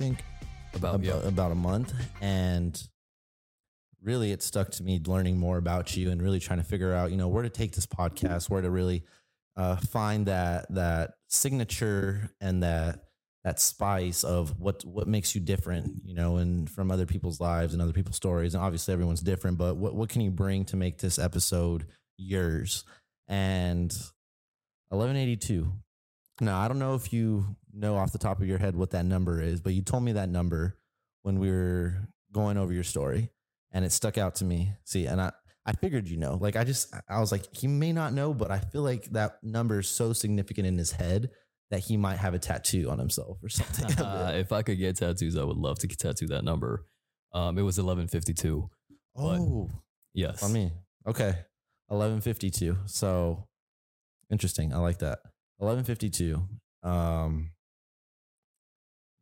month ago, I think. About Ab- yeah. about a month, and really, it stuck to me learning more about you and really trying to figure out, you know, where to take this podcast, where to really uh, find that that signature and that that spice of what what makes you different, you know, and from other people's lives and other people's stories. And obviously, everyone's different, but what what can you bring to make this episode yours? And eleven eighty two. Now, I don't know if you know off the top of your head what that number is, but you told me that number when we were going over your story, and it stuck out to me. See, and I I figured you know, like I just I was like he may not know, but I feel like that number is so significant in his head that he might have a tattoo on himself or something. Uh, if I could get tattoos, I would love to tattoo that number. Um, it was eleven fifty two. oh, Yes. on me. Okay, eleven fifty two. So interesting. I like that. Eleven fifty two. Um,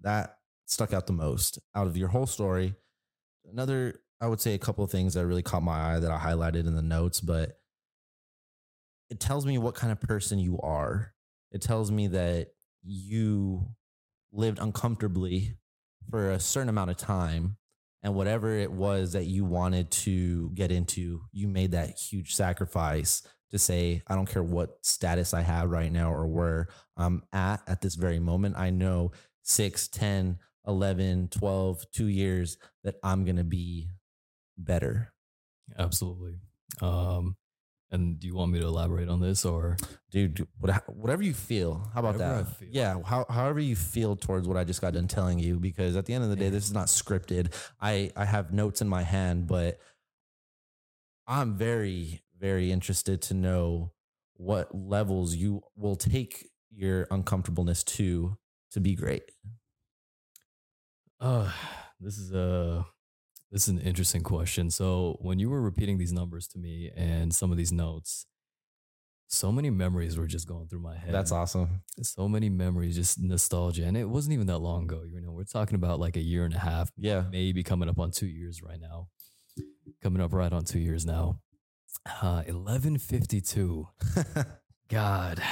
that stuck out the most out of your whole story. Another, I would say, a couple of things that really caught my eye that I highlighted in the notes, but it tells me what kind of person you are. It tells me that you lived uncomfortably for a certain amount of time and whatever it was that you wanted to get into, you made that huge sacrifice to say, I don't care what status I have right now or where I'm at at this very moment. I know 6, 10, 11, 12, two years that I'm going to be better. Absolutely. Um, and do you want me to elaborate on this or? Dude, whatever you feel. How about Whatever that? Yeah, how, however you feel towards what I just got done telling you, because at the end of the day, this is not scripted. I, I have notes in my hand, but I'm very, very interested to know what levels you will take your uncomfortableness to to be great. Uh, this is a this is an interesting question. So when you were repeating these numbers to me and some of these notes, so many memories were just going through my head. That's awesome. So many memories, just nostalgia, and it wasn't even that long ago. You know, we're talking about like a year and a half, Yeah. maybe coming up on two years right now. Coming up right on two years now. Uh, eleven fifty two. God,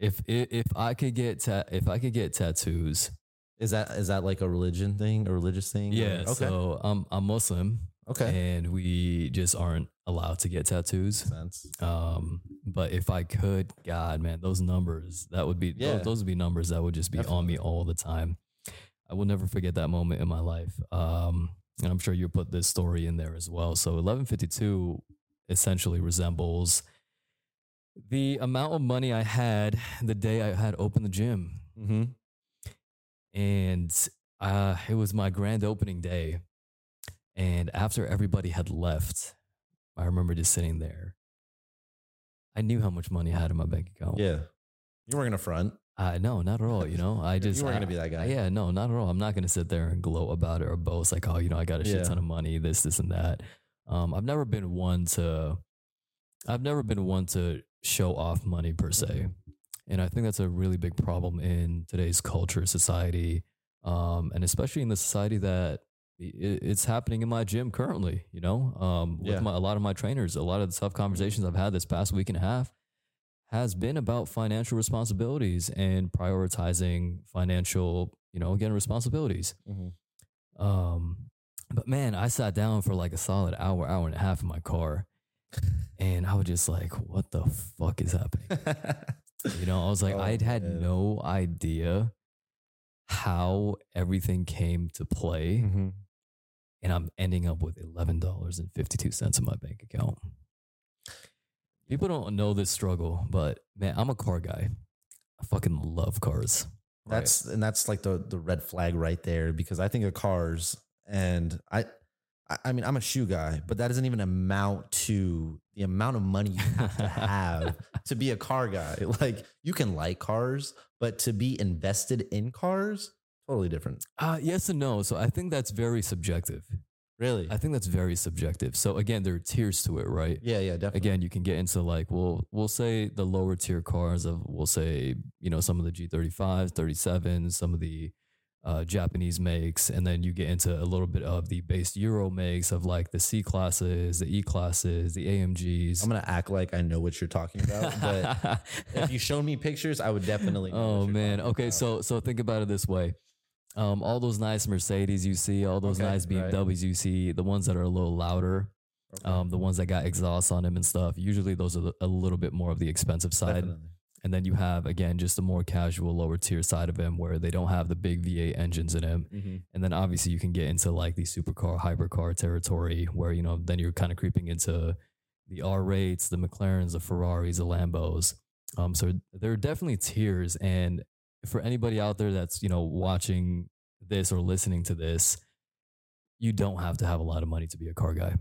if if I could get ta- if I could get tattoos, is that is that like a religion thing, a religious thing? or- yeah. Okay. So I'm I'm Muslim, okay. and we just aren't allowed to get tattoos. Sense. Um, but if I could, God, man, those numbers that would be Yeah. those, those would be numbers that would just be on me all the time. I will never forget that moment in my life. Um, and I'm sure you put this story in there as well. So 1152 essentially resembles the amount of money I had the day I had opened the gym Mm-hmm. and uh, it was my grand opening day. And after everybody had left, I remember just sitting there. I knew how much money I had in my bank account. Yeah. You weren't gonna front. Uh, no, not at all. You know, I just You weren't I- gonna be that guy. Yeah, no, not at all. I'm not gonna sit there and gloat about it or boast like, oh, you know, I got a shit Yeah. ton of money, this, this, and that. Um, I've never been one to, I've never been one to show off money per se, Mhm. and I think that's a really big problem in today's culture, society, um, and especially in the society that it's happening in my gym currently. You know, um, with Yeah. my, a lot of my trainers, a lot of the tough conversations I've had this past week and a half has been about financial responsibilities and prioritizing financial, you know, again, responsibilities. Mhm. Um, but man, I sat down for like a solid hour, hour and a half in my car, and I was just like, "What the fuck is happening?" You know, I was like, Oh, I had man. no idea how everything came to play, Mhm. and I'm ending up with eleven dollars and fifty two cents in my bank account. People don't know this struggle, but man, I'm a car guy. I fucking love cars. right? That's and that's like the the red flag right there because I think of cars and I I- I mean I'm a shoe guy, but that doesn't even amount to the amount of money you have to have to be a car guy. Like you can like cars, but to be invested in cars, totally different. Uh, yes and no. So I think that's very subjective. Really? I think that's very subjective. So again, there are tiers to it, right? yeah, yeah, definitely. Again, you can get into like, well, we'll say the lower tier cars of, we'll say, you know, some of the G35s, 37s, some of the uh, Japanese makes, and then you get into a little bit of the base Euro makes of like the C classes, the E classes, the AMGs. I'm gonna act like I know what you're talking about, but if you showed me pictures, I would definitely. Know oh man. Okay, about. so so think about it this way. Um, all those nice Mercedes you see, all those Okay, nice right. BMWs you see, the ones that are a little louder, um, the ones that got exhaust on them and stuff. Usually, those are a little bit more of the expensive side. Definitely. And then you have again just the more casual, lower tier side of them, where they don't have the big V8 engines in them. Mhm. And then obviously you can get into like the supercar, hypercar territory, where you know then you're kind of creeping into the R8s, the McLarens, the Ferraris, the Lambos. Um, so there are definitely tiers, and for anybody out there that's you know watching this or listening to this, you don't have to have a lot of money to be a car guy.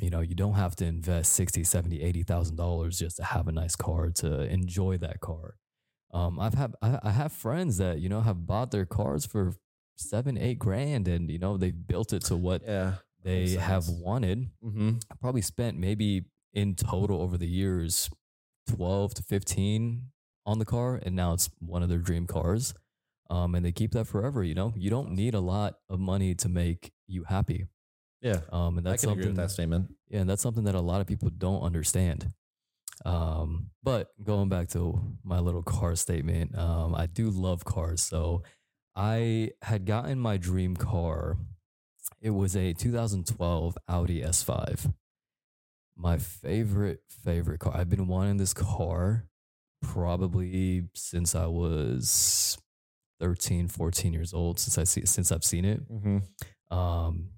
You know, you don't have to invest 60, 70, 80,000 dollars just to have a nice car to enjoy that car. Um, I've had I, I have friends that you know have bought their cars for seven, eight grand, and you know they've built it to what Yeah. they have wanted. Mm-hmm. I probably spent maybe in total over the years 12 to 15 on the car and now it's one of their dream cars um, and they keep that forever you know you don't need a lot of money to make you happy Yeah. um, and I that's can agree something with that statement. yeah and that's something that a lot of people don't understand um, but going back to my little car statement um, i do love cars so i had gotten my dream car it was a 2012 audi s5 my favorite favorite car i've been wanting this car probably since i was 13 14 years old since i see since i've seen it Mm-hmm. um,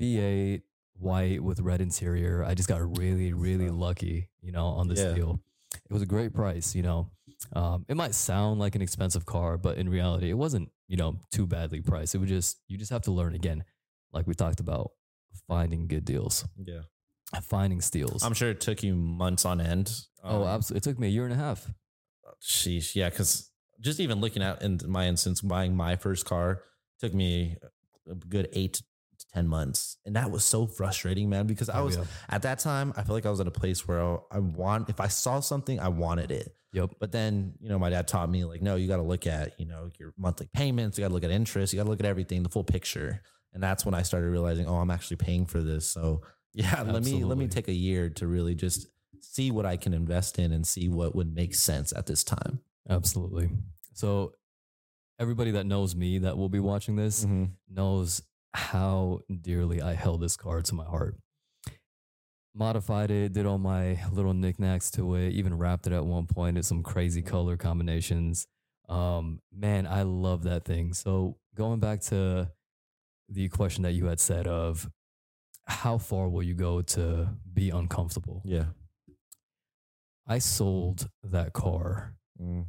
V8 white with red interior. I just got really, really lucky, you know, on this Yeah. deal. It was a great price, you know. Um, it might sound like an expensive car, but in reality, it wasn't, you know, too badly priced. It would just, you just have to learn again, like we talked about, finding good deals, Yeah. finding steals. I'm sure it took you months on end. oh, Um, absolutely. It took me a year and a half. Sheesh. Yeah. Cause just even looking at in my instance, buying my first car took me a good eight 10 months. And that was so frustrating, man, because I Oh, was yeah. at that time, I feel like I was at a place where I, I want, if I saw something, I wanted it. Yep. But then, you know, my dad taught me like, no, you got to look at, you know, your monthly payments. You got to look at interest. You got to look at everything, the full picture. And that's when I started realizing, oh, I'm actually paying for this. So yeah, let me let me take a year to really just see what I can invest in and see what would make sense at this time. Absolutely. So, everybody that knows me that will be watching this, mm-hmm. knows how dearly I held this car to my heart. Modified it, did all my little knickknacks to it, even wrapped it at one point, did some crazy color combinations. Um, man, I love that thing. So going back to the question that you had said of how far will you go to be uncomfortable? Yeah. I sold that car Mm.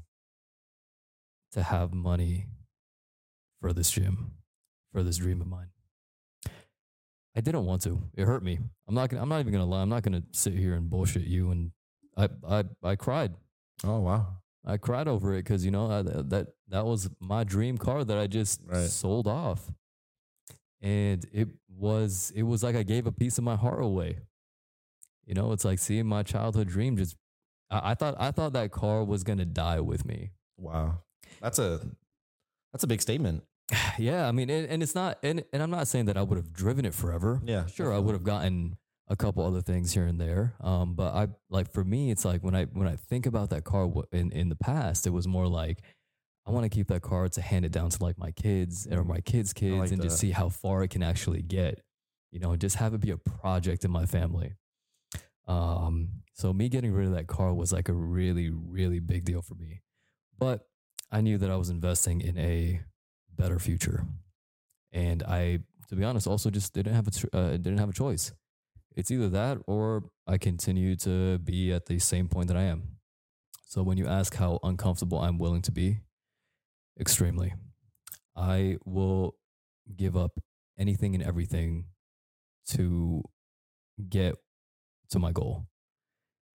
to have money for this gym, for this dream of mine. I didn't want to. It hurt me. I'm not gonna, I'm not even gonna lie. I'm not gonna sit here and bullshit you. And I I I cried. Oh wow. I cried over it because you know I, that that was my dream car that I just Right. sold off, and it was it was like I gave a piece of my heart away. You know, it's like seeing my childhood dream just. I, I thought I thought that car was gonna die with me. Wow. That's a that's a big statement. Yeah, I mean, and, and it's not, and, and I'm not saying that I would have driven it forever. Yeah. Sure, I would have gotten a couple other things here and there. Um, but I like for me, it's like when I when I think about that car in in the past, it was more like I want to keep that car to hand it down to like my kids or my kids' kids like and just see how far it can actually get. You know, and just have it be a project in my family. Um, so me getting rid of that car was like a really really big deal for me, but I knew that I was investing in a better future, and I, to be honest, also just didn't have a uh, didn't have a choice. It's either that or I continue to be at the same point that I am. So when you ask how uncomfortable I'm willing to be, extremely, I will give up anything and everything to get to my goal.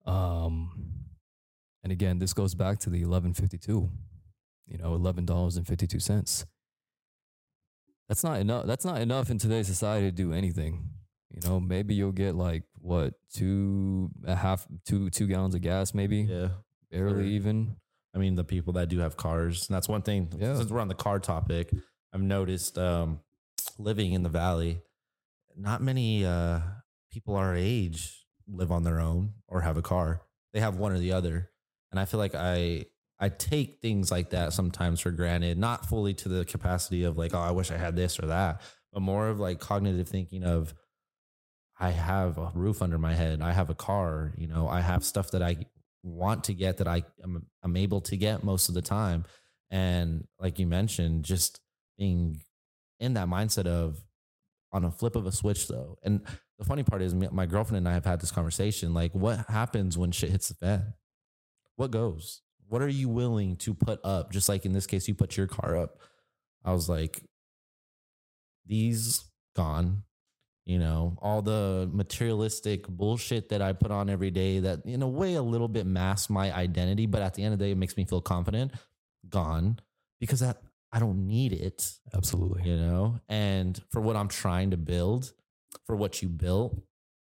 Um, and again, this goes back to the 1152, you know, $11.52. That's not enough. That's not enough in today's society to do anything. You know, maybe you'll get like what two a half two two gallons of gas, maybe Yeah. barely Sure. even. I mean, the people that do have cars, and that's one thing. Yeah. Since we're on the car topic, I've noticed um, living in the valley, not many uh, people our age live on their own or have a car. They have one or the other, and I feel like I I take things like that sometimes for granted, not fully to the capacity of like, oh, I wish I had this or that, but more of like cognitive thinking of I have a roof under my head, I have a car, you know, I have stuff that I want to get that I am I'm able to get most of the time. And like you mentioned, just being in that mindset of on a flip of a switch though. And the funny part is my girlfriend and I have had this conversation. Like, what happens when shit hits the fan? What goes? What are you willing to put up? Just like in this case, you put your car up. I was like, these gone. You know, all the materialistic bullshit that I put on every day that in a way a little bit masks my identity, but at the end of the day, it makes me feel confident. Gone because that I don't need it. Absolutely. You know, and for what I'm trying to build, for what you built,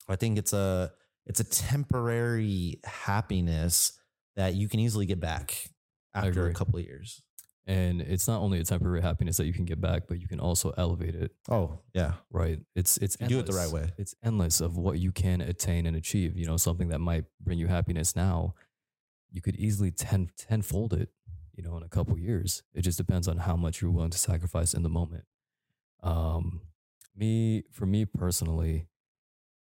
I think it's a it's a temporary happiness that you can easily get back after a couple of years. And it's not only a temporary happiness that you can get back, but you can also elevate it. Oh yeah, Right. It's it's You do it the right way. It's endless of what you can attain and achieve. You know, something that might bring you happiness now, you could easily ten tenfold it, you know, in a couple years. It just depends on how much you're willing to sacrifice in the moment. Um me for me personally,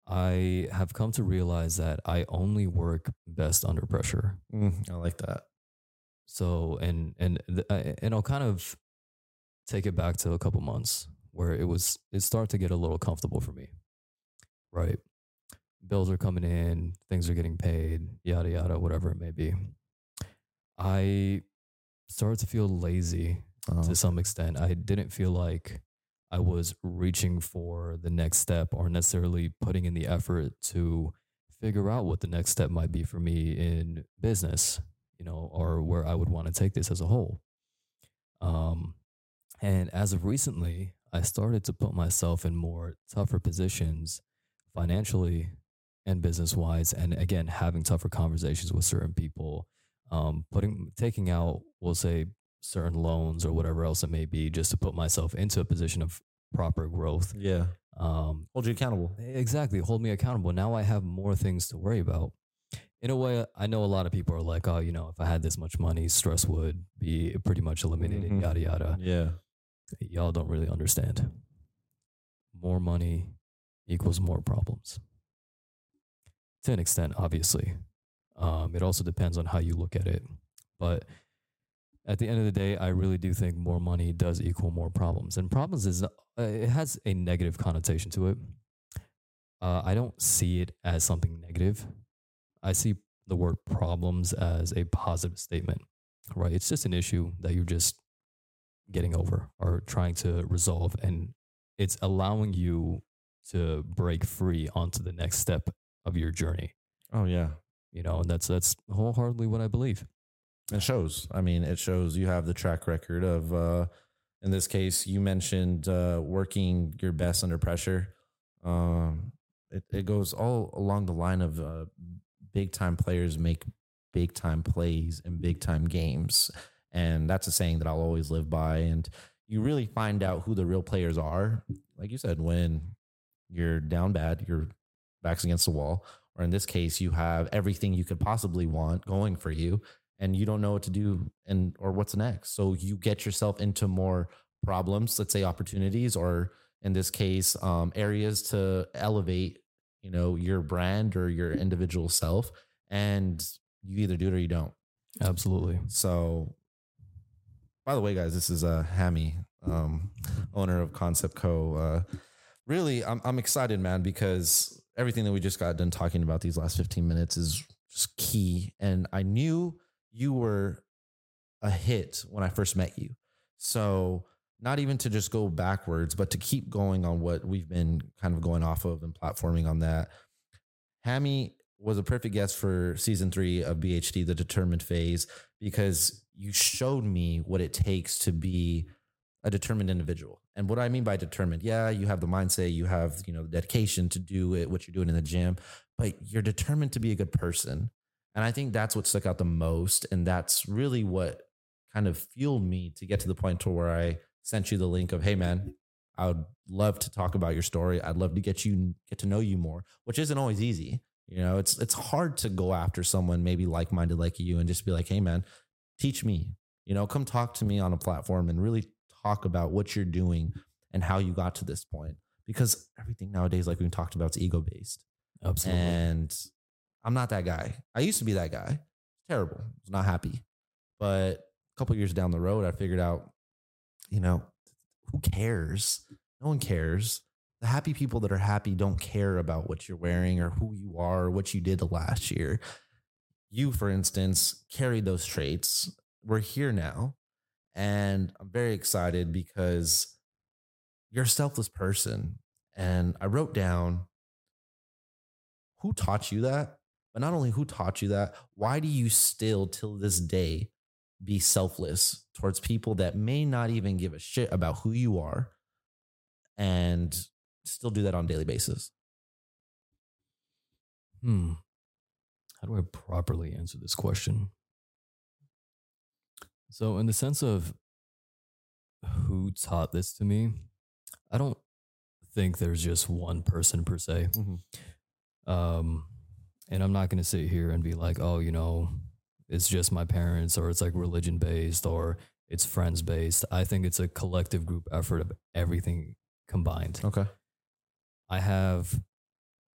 I have come to realize that I only work best under pressure. Mm, I like that. So and and and I'll kind of take it back to a couple months where it was it started to get a little comfortable for me. Right. Bills are coming in, things are getting paid, yada yada, whatever it may be. I started to feel lazy Oh, to some extent. I didn't feel like I was reaching for the next step or necessarily putting in the effort to figure out what the next step might be for me in business, you know, or where I would want to take this as a whole. Um, and as of recently, I started to put myself in more tougher positions financially and business wise. And again, having tougher conversations with certain people, um, putting, taking out, we'll say, certain loans or whatever else it may be, just to put myself into a position of proper growth. yeah. Um, Hold you accountable. Exactly. Hold me accountable. Now I have more things to worry about. In a way, I know a lot of people are like, oh, you know, if I had this much money, stress would be pretty much eliminated, Mhm. yada, yada. Yeah. Y'all don't really understand. More money equals more problems. To an extent, obviously. Um, it also depends on how you look at it. But at the end of the day, I really do think more money does equal more problems. And problems is, uh, it has a negative connotation to it. Uh, I don't see it as something negative. I see the word problems as a positive statement, right? It's just an issue that you're just getting over or trying to resolve. And it's allowing you to break free onto the next step of your journey, Oh yeah. you know, and that's, that's wholeheartedly what I believe. It shows. I mean, it shows you have the track record of, uh, in this case, you mentioned uh, working your best under pressure. Um, it, it goes all along the line of uh, big time players make big time plays in big time games. And that's a saying that I'll always live by. And you really find out who the real players are. Like you said, when you're down bad, your back's against the wall, or in this case, you have everything you could possibly want going for you and you don't know what to do and or what's next. So you get yourself into more problems, let's say opportunities, or in this case, um, areas to elevate, you know, your brand or your individual self. And you either do it or you don't. Absolutely. So, by the way, guys, this is uh, Hammy, um, owner of Concept Co. Uh, really, I'm I'm excited, man, because everything that we just got done talking about these last 15 minutes is just key. And I knew you were a hit when I first met you. So, not even to just go backwards, but to keep going on what we've been kind of going off of and platforming on that. Hammy was a perfect guest for season three of BHD, the determined phase, because you showed me what it takes to be a determined individual. And what I mean by determined, yeah, you have the mindset, you have, you know, the dedication to do it, what you're doing in the gym, but you're determined to be a good person. And I think that's what stuck out the most. And that's really what kind of fueled me to get to the point to where I sent you the link of, hey man, I would love to talk about your story. I'd love to get you get to know you more, which isn't always easy. You know, it's it's hard to go after someone maybe like minded like you and just be like, hey man, teach me. You know, come talk to me on a platform and really talk about what you're doing and how you got to this point. Because everything nowadays, like we talked about, is ego based. Absolutely. And I'm not that guy. I used to be that guy. Terrible. Was not happy. But a couple years down the road, I figured out, you know, who cares? No one cares. The happy people that are happy don't care about what you're wearing or who you are or what you did the last year. You, for instance, carried those traits. We're here now. And I'm very excited because you're a selfless person. And I wrote down who taught you that? But not only who taught you that, why do you still, till this day, be selfless towards people that may not even give a shit about who you are and still do that on a daily basis? Hmm. How do I properly answer this question? So, in the sense of who taught this to me, I don't think there's just one person per se. Um, and I'm not going to sit here and be like, oh, you know, it's just my parents or it's like religion based or it's friends based. I think it's a collective group effort of everything combined. Okay. I have,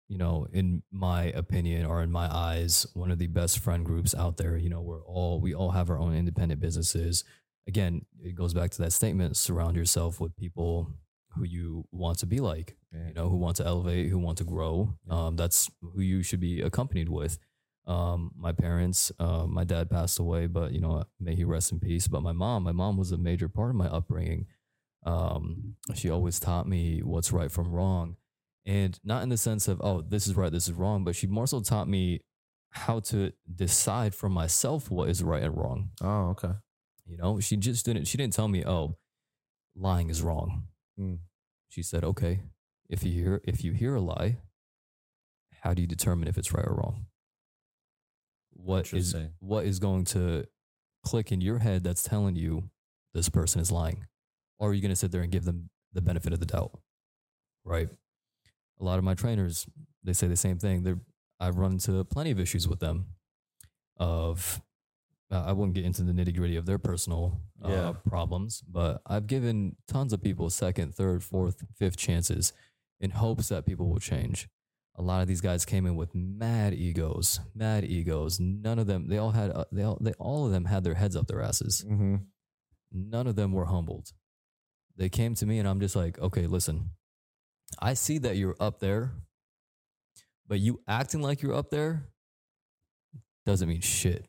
you know, in my opinion or in my eyes, one of the best friend groups out there. You know, we're all, we all have our own independent businesses. Again, it goes back to that statement surround yourself with people who you want to be like, you know, who want to elevate, who want to grow. Yeah. Um, that's who you should be accompanied with. Um, my parents, uh, my dad passed away, but you know, may he rest in peace. But my mom, my mom was a major part of my upbringing. Um, she always taught me what's right from wrong, and not in the sense of oh, this is right, this is wrong, but she more so taught me how to decide for myself what is right and wrong. Oh, okay. You know, she just didn't. She didn't tell me, oh, lying is wrong. Mm. She said, okay, if you hear if you hear a lie, how do you determine if it's right or wrong? What is what is going to click in your head that's telling you this person is lying? Or are you going to sit there and give them the benefit of the doubt? Right. A lot of my trainers, they say the same thing. They're, I've run into plenty of issues with them of uh, I wouldn't get into the nitty gritty of their personal uh, Yeah. problems, but I've given tons of people second, third, fourth, fifth chances in hopes that people will change. A lot of these guys came in with mad egos, mad egos. None of them, they all had, uh, they all, they all of them had their heads up their asses. Mm-hmm. None of them were humbled. They came to me and I'm just like, okay, listen, I see that you're up there, but you acting like you're up there doesn't mean shit.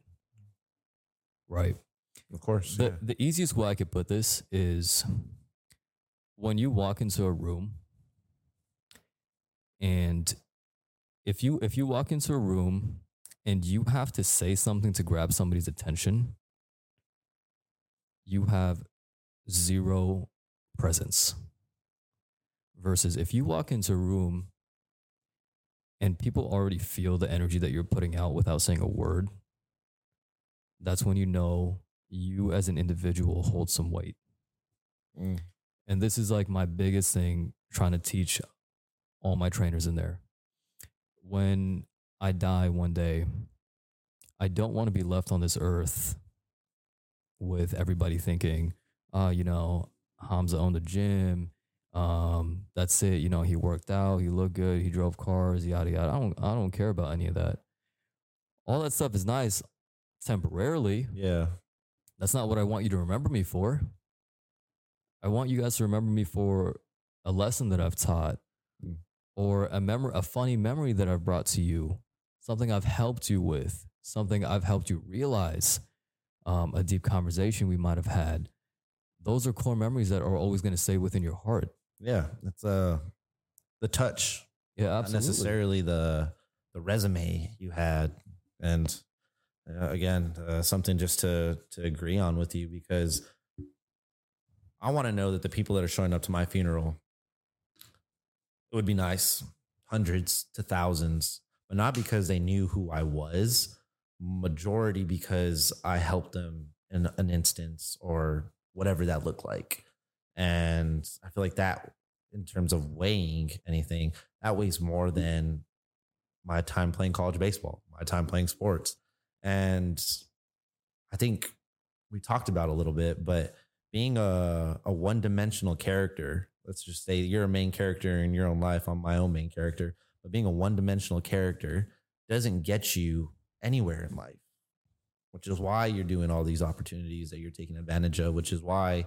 Right. Of course. The the easiest way I could put this is when you walk into a room and if you if you walk into a room and you have to say something to grab somebody's attention, you have zero presence. Versus if you walk into a room and people already feel the energy that you're putting out without saying a word, that's when you know you as an individual hold some weight. Mm. And this is like my biggest thing trying to teach all my trainers in there. When I die one day, I don't want to be left on this earth with everybody thinking, uh, you know, Hamza owned a gym. Um, that's it. You know, he worked out, he looked good, he drove cars, yada yada. I don't I don't care about any of that. All that stuff is nice temporarily. Yeah. That's not what I want you to remember me for. I want you guys to remember me for a lesson that I've taught Mm. or a memory a funny memory that I've brought to you, something I've helped you with, something I've helped you realize, um, a deep conversation we might have had. Those are core memories that are always going to stay within your heart. Yeah. It's uh the touch, Yeah, not absolutely. necessarily the the resume you had, and uh, again, uh, something just to to agree on with you because I want to know that the people that are showing up to my funeral, it would be nice, hundreds to thousands, but not because they knew who I was. Majority because I helped them in an instance or whatever that looked like, and I feel like that, in terms of weighing anything, that weighs more than my time playing college baseball, my time playing sports. And I think we talked about a little bit, but being a, a one dimensional character, let's just say you're a main character in your own life, I'm my own main character, but being a one dimensional character doesn't get you anywhere in life, which is why you're doing all these opportunities that you're taking advantage of, which is why,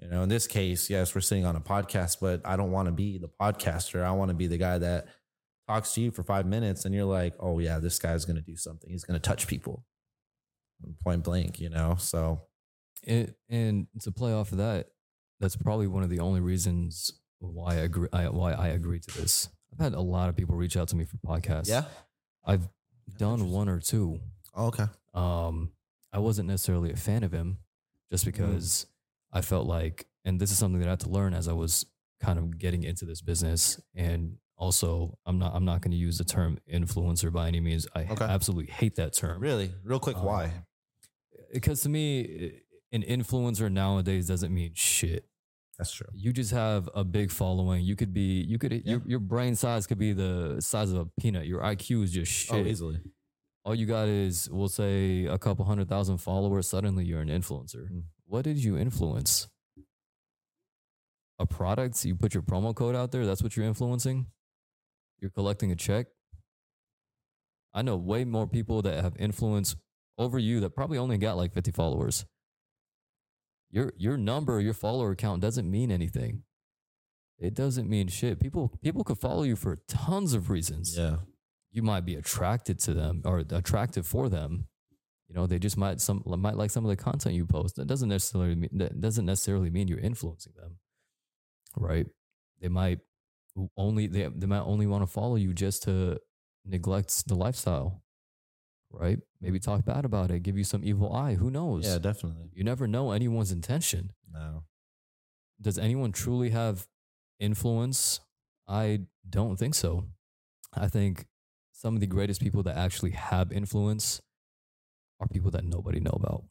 you know, in this case, yes, we're sitting on a podcast, but I don't want to be the podcaster. I want to be the guy that talks to you for five minutes and you're like, oh, yeah, this guy's going to do something. He's going to touch people point blank, you know? So, It, and to play off of that, that's probably one of the only reasons why I agree. I, why I agree to this. I've had a lot of people reach out to me for podcasts. Yeah. I've done one or two. Oh, okay. Um, I wasn't necessarily a fan of him, just because I felt like, and this is something that I had to learn as I was kind of getting into this business. And also, I'm not I'm not going to use the term influencer by any means. I Okay. absolutely hate that term. Really? Real quick, Um, why? Because to me, an influencer nowadays doesn't mean shit. That's true. You just have a big following. You could be, you could, your, your brain size could be the size of a peanut. Your IQ is just shit. Oh, easily. All you got is, we'll say, a couple hundred thousand followers. Suddenly, you're an influencer. Mm. What did you influence? A product? You put your promo code out there. That's what you're influencing. You're collecting a check. I know way more people that have influence over you that probably only got like 50 followers. Your your number, your follower count doesn't mean anything. It doesn't mean shit. People people could follow you for tons of reasons Yeah. you might be attracted to them or attractive for them. You know, they just might some might like some of the content you post. That doesn't necessarily mean that doesn't necessarily mean you're influencing them, right? They might only they they might only want to follow you just to neglect the lifestyle, right? Maybe talk bad about it, give you some evil eye. Who knows? Yeah, definitely. You never know anyone's intention No. does anyone truly have influence? I don't think so. I think some of the greatest people that actually have influence are people that nobody know about.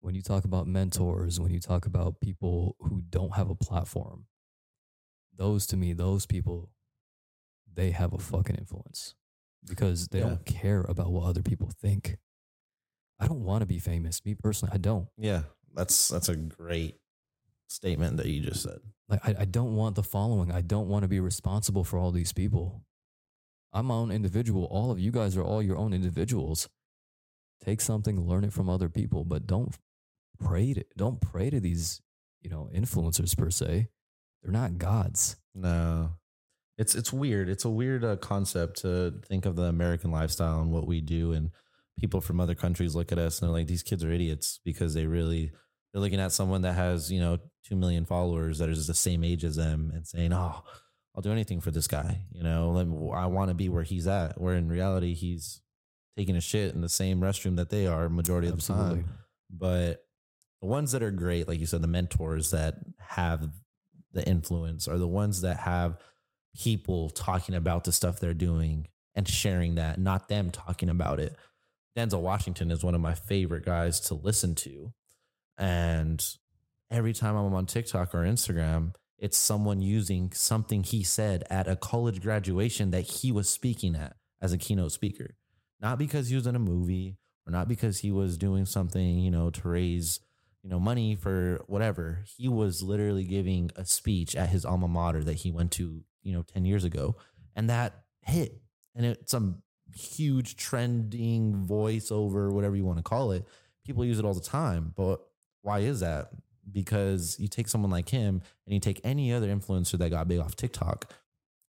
When you talk about mentors, when you talk about people who don't have a platform, those to me, those people, they have a fucking influence because they Yeah. don't care about what other people think. I don't want to be famous. Me personally, I don't. Yeah. That's that's a great statement that you just said. Like I, I don't want the following. I don't want to be responsible for all these people. I'm my own individual. All of you guys are all your own individuals. Take something, learn it from other people, but don't pray to don't pray to these, you know, influencers per se. They're not gods. No. It's it's weird. It's a weird uh, concept to think of the American lifestyle and what we do and people from other countries look at us and they're like these kids are idiots because they really they're looking at someone that has, you know, 2 million followers that is the same age as them and saying, "Oh, I'll do anything for this guy." You know, I want to be where he's at. Where in reality he's taking a shit in the same restroom that they are majority of the time. but the ones that are great, like you said, the mentors that have the influence are the ones that have people talking about the stuff they're doing and sharing that, not them talking about it. Denzel Washington is one of my favorite guys to listen to. And every time I'm on TikTok or Instagram, it's someone using something he said at a college graduation that he was speaking at as a keynote speaker. Not because he was in a movie or not because he was doing something, you know, to raise, you know, money for whatever. He was literally giving a speech at his alma mater that he went to, you know, 10 years ago. And that hit. And it's some huge trending voiceover, whatever you want to call it. People use it all the time. But why is that? Because you take someone like him and you take any other influencer that got big off TikTok,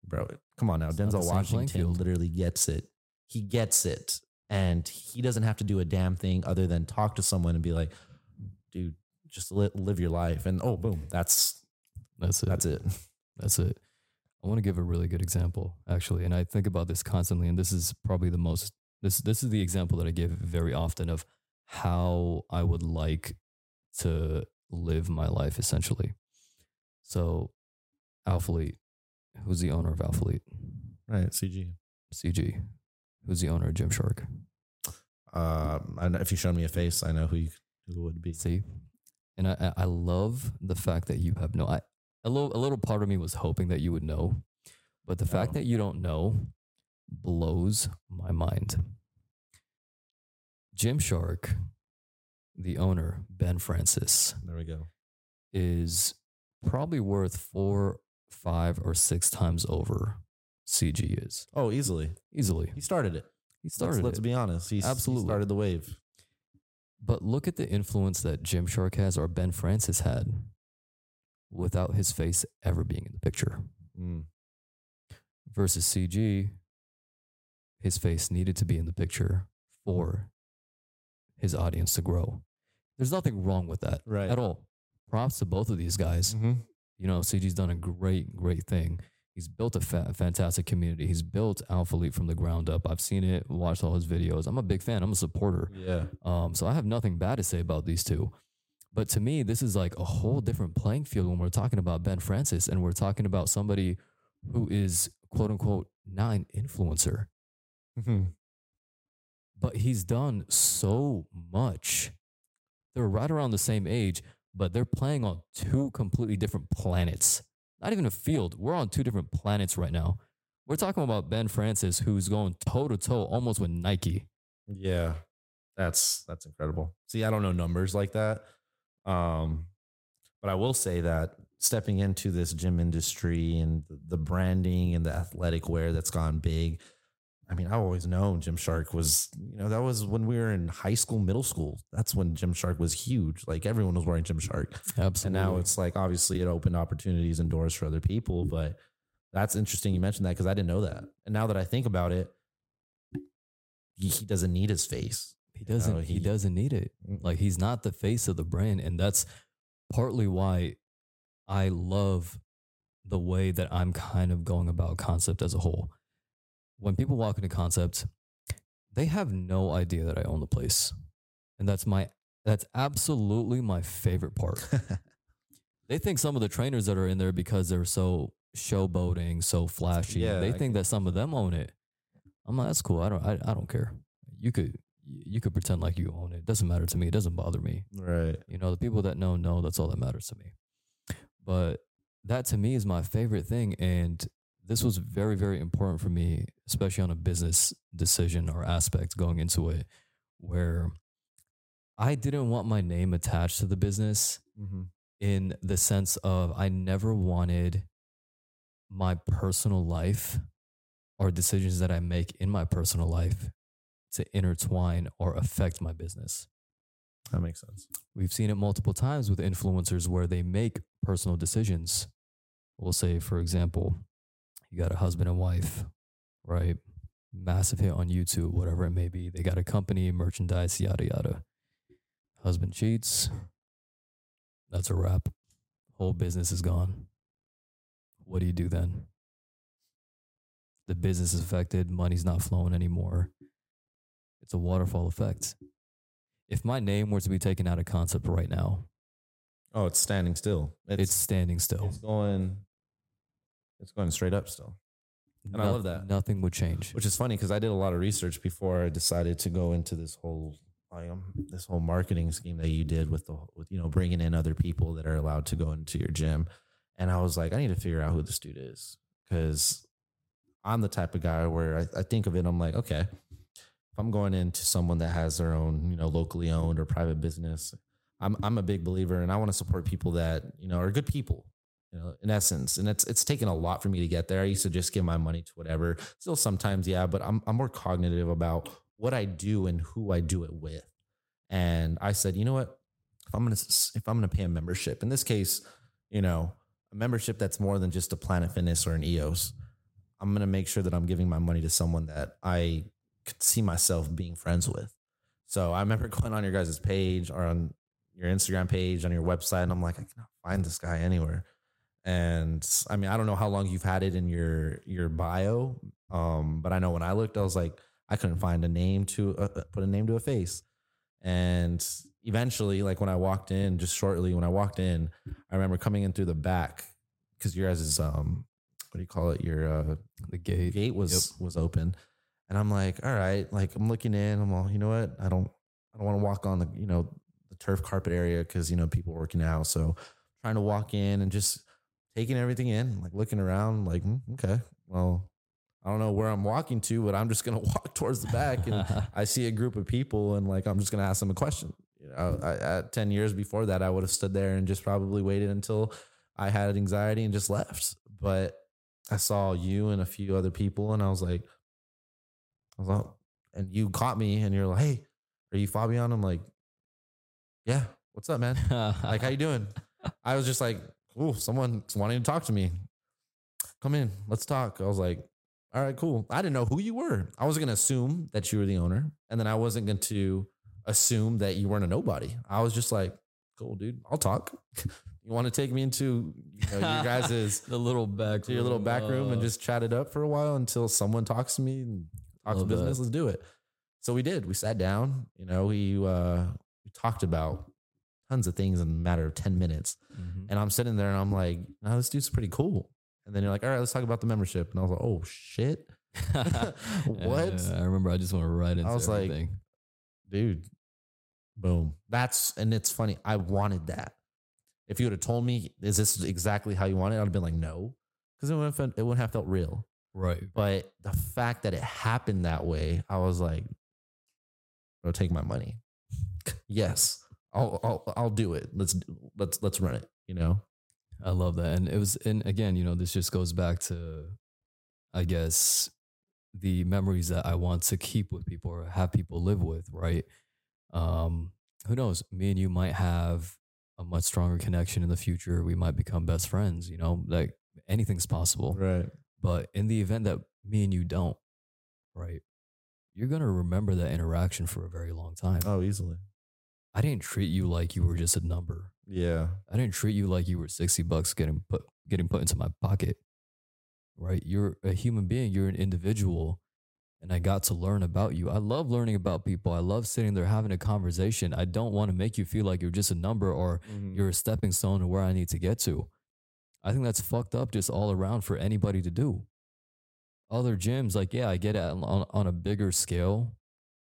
bro. Come on now. It's Denzel Washington literally gets it. He gets it. And he doesn't have to do a damn thing other than talk to someone and be like, dude, just li- live your life. And oh, boom, that's That's it. that's it. That's it. I want to give a really good example, actually, and I think about this constantly. And this is probably the most this this is the example that I give very often of how I would like to live my life, essentially. So, Alphalete, who's the owner of Alphalete? Right, CG. CG, who's the owner of Gymshark? Um, I know, if you showed me a face, I know who you, who it would be. See, and I I love the fact that you have no. I a little a little part of me was hoping that you would know, but the fact oh. that you don't know blows my mind. Gymshark, the owner, Ben Francis, There we go. is probably worth four, five, or six times over CG is Oh, easily. easily. He started it. He Let's, started let's it. be honest. He, Absolutely. he started the wave. But look at the influence that Gymshark has or Ben Francis had without his face ever being in the picture. Mm. Versus CG, his face needed to be in the picture for his audience to grow. There's nothing wrong with that Right. at all. Props to both of these guys. Mm-hmm. You know, CG's done a great, great thing. He's built a fa- fantastic community. He's built Alphalete from the ground up. I've seen it, watched all his videos. I'm a big fan. I'm a supporter. Yeah. Um, so I have nothing bad to say about these two. But to me, this is like a whole different playing field when we're talking about Ben Francis and we're talking about somebody who is quote unquote not an influencer, Mm-hmm. but he's done so much. They're right around the same age, but they're playing on two completely different planets. Not even a field. We're on two different planets right now. We're talking about Ben Francis, who's going toe to toe almost with Nike. Yeah. That's that's incredible. See, I don't know numbers like that. Um, but I will say that stepping into this gym industry and the, the branding and the athletic wear that's gone big. I mean, I've always known Gymshark was, you know, that was when we were in high school, middle school. That's when Gymshark was huge. Like everyone was wearing Gymshark. Absolutely. And now it's like obviously it opened opportunities and doors for other people. But that's interesting you mentioned that because I didn't know that. And now that I think about it, he, he doesn't need his face. He doesn't. know, he, he- doesn't need it. Mm. Like he's not the face of the brand, and that's partly why I love the way that I'm kind of going about concept as a whole. When people walk into concept, they have no idea that I own the place, and that's my that's absolutely my favorite part. they think some of the trainers that are in there because they're so showboating, so flashy. Yeah, they I think that some of them own it. I'm like, that's cool. I don't. I, I don't care. You could you could pretend like you own it. It doesn't matter to me. It doesn't bother me. right. You know, the people that know know. That's all that matters to me. But that to me is my favorite thing, and this was very very important for me, especially on a business decision or aspect going into it, where I didn't want my name attached to the business Mm-hmm. in the sense of I never wanted my personal life or decisions that I make in my personal life to intertwine or affect my business. That makes sense. We've seen it multiple times with influencers where they make personal decisions. We'll say, for example, you got a husband and wife, right? Massive hit on YouTube, whatever it may be. They got a company, merchandise, yada, yada. Husband cheats. That's a wrap. Whole business is gone. What do you do then? The business is affected, money's not flowing anymore. It's a waterfall effect if my name were to be taken out of concept right now, Oh, it's standing still. it's, standing still. it's going. It's going straight up still, and I love that. Nothing would change. which is funny because I did a lot of research before I decided to go into this whole um, this whole marketing scheme that you did with the with you know bringing in other people that are allowed to go into your gym, and I was like, I need to figure out who this dude is because I'm the type of guy where I, I think of it, I'm like, okay, if I'm going into someone that has their own you know locally owned or private business, I'm I'm a big believer, and I want to support people that you know are good people. You know, in essence, and it's it's taken a lot for me to get there. I used to just give my money to whatever. Still, sometimes, yeah, but I'm I'm more cognitive about what I do and who I do it with. And I said, you know what? If I'm gonna if I'm gonna pay a membership, in this case, you know, a membership that's more than just a Planet Fitness or an EOS, I'm gonna make sure that I'm giving my money to someone that I could see myself being friends with. So I remember going on your guys' page or on your Instagram page, on your website, and I'm like, I cannot find this guy anywhere. And I mean, I don't know how long you've had it in your your bio, um, but I know when I looked, I was like, I couldn't find a name to uh, put a name to a face. And eventually, like when I walked in, just shortly when I walked in, I remember coming in through the back because your guys' is um, what do you call it? Your uh, the gate. gate was was open, and I'm like, all right, like I'm looking in. I'm all, you know what? I don't, I don't want to walk on the, you know, the turf carpet area because you know people working out. So trying to walk in and just taking everything in, like looking around, like mm, okay, well, I don't know where I'm walking to, but I'm just gonna walk towards the back, and I see a group of people, and like I'm just gonna ask them a question, you know, I, at 10 years before that, I would have stood there and just probably waited until I had anxiety and just left. But I saw you and a few other people, and I was like, I was like, and you caught me, and you're like, hey, are you Fabian? I'm like, yeah, what's up, man? Like, how you doing? I was just like, oh, someone's wanting to talk to me. Come in, let's talk. I was like, all right, cool. I didn't know who you were. I was going to assume that you were the owner, and then I wasn't going to assume that you weren't a nobody. I was just like, cool, dude, I'll talk. you want to take me into you know, your guys' the little back to your little back room and uh, just chat it up for a while until someone talks to me and talks business. that. Let's do it. So we did. We sat down. You know, we uh, we talked about tons of things in a matter of ten minutes. mhm. And I'm sitting there and I'm like, no, this dude's pretty cool. And then you're like, all right, let's talk about the membership. And I was like, oh shit, What? Yeah, I remember I just went right into I was like, everything. dude. Boom. That's and it's funny. I wanted that. If you would have told me, is this exactly how you want it? I'd have been like, no, because it wouldn't have, felt- it wouldn't have felt real. right. But the fact that it happened that way, I was like, "Bro, take my money." yes, I'll, I'll I'll do it. Let's let's let's run it. You know. I love that. And it was, and again, you know, this just goes back to, I guess, the memories that I want to keep with people or have people live with, right? Um, who knows? Me and you might have a much stronger connection in the future. We might become best friends, you know, like anything's possible. Right. But in the event that me and you don't, right, you're going to remember that interaction for a very long time. Oh, easily. I didn't treat you like you were just a number. Yeah. I didn't treat you like you were 60 bucks getting put getting put into my pocket. Right? You're a human being, you're an individual, and I got to learn about you. I love learning about people. I love sitting there having a conversation. I don't want to make you feel like you're just a number or mm-hmm. you're a stepping stone to where I need to get to. I think that's fucked up just all around for anybody to do. Other gyms, like, yeah, I get it on, on a bigger scale.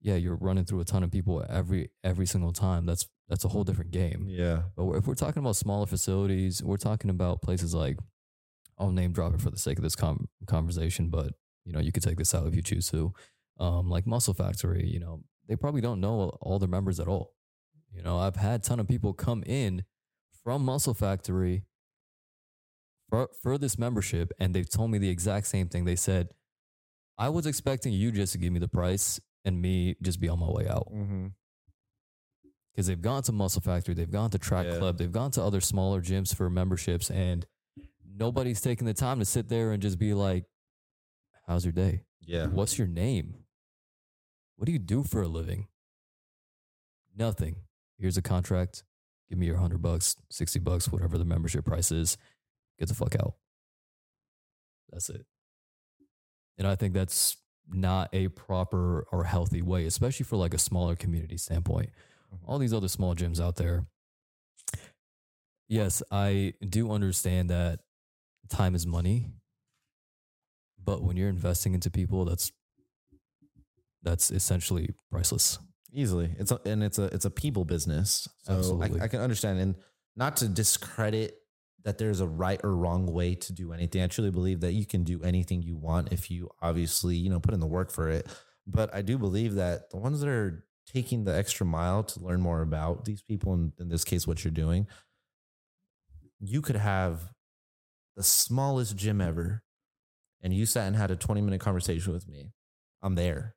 Yeah, you're running through a ton of people every every single time. That's that's a whole different game. Yeah. But if we're talking about smaller facilities, we're talking about places like, I'll name drop it for the sake of this com- conversation, but you know, you could take this out if you choose to. Um, like Muscle Factory, you know, they probably don't know all their members at all. You know, I've had a ton of people come in from Muscle Factory for, for this membership, and they've told me the exact same thing. They said, I was expecting you just to give me the price and me just be on my way out Mm-hmm. because they've gone to Muscle Factory, they've gone to Track Yeah. Club, they've gone to other smaller gyms for memberships, and nobody's taking the time to sit there and just be like, "How's your day? Yeah. What's your name? What do you do for a living?" Nothing. Here's a contract. Give me your hundred bucks, sixty bucks, whatever the membership price is. Get the fuck out. That's it. And I think that's not a proper or healthy way, especially for like a smaller community standpoint mm-hmm. all these other small gyms out there. Yes, I do understand that time is money, but when you're investing into people, that's that's essentially priceless. Easily. It's a, and it's a it's a people business. So. I, I can understand and not to discredit that there's a right or wrong way to do anything. I truly believe that you can do anything you want if you obviously, you know, put in the work for it. But I do believe that the ones that are taking the extra mile to learn more about these people, and in this case, what you're doing, you could have the smallest gym ever, and you sat and had a 20 minute conversation with me. I'm there.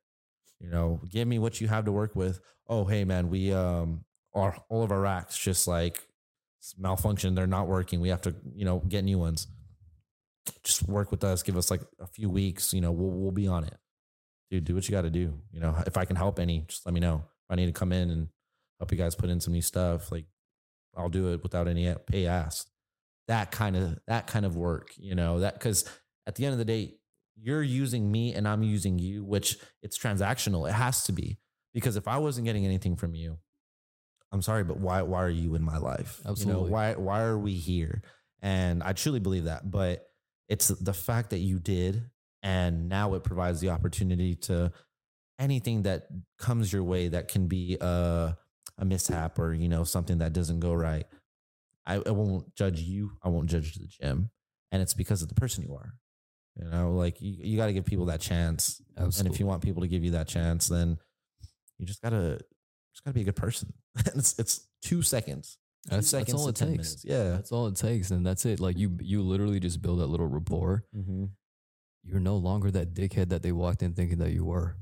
You know, give me what you have to work with. Oh, hey man, we um are all of our racks just like malfunction. They're not working. We have to, you know, get new ones. Just work with us. Give us like a few weeks. You know, we'll we'll be on it. Dude, do what you got to do. You know, if I can help any, just let me know. If I need to come in and help you guys put in some new stuff, like I'll do it without any pay asked. That kind of that kind of work, you know, that because at the end of the day, you're using me and I'm using you, which it's transactional. It has to be because if I wasn't getting anything from you, I'm sorry, but why why are you in my life? You know, Absolutely. why why are we here? And I truly believe that, but it's the fact that you did, and now it provides the opportunity to anything that comes your way that can be a a mishap or you know something that doesn't go right. I, I won't judge you. I won't judge the gym, and it's because of the person you are. You know, like you, you got to give people that chance. Absolutely. And if you want people to give you that chance, then you just gotta just gotta be a good person. And it's it's two seconds. Two That's, that's seconds all to it 10 takes. minutes. Yeah. That's all it takes, and that's it. Like you, you literally just build that little rapport. Mm-hmm. You're no longer that dickhead that they walked in thinking that you were.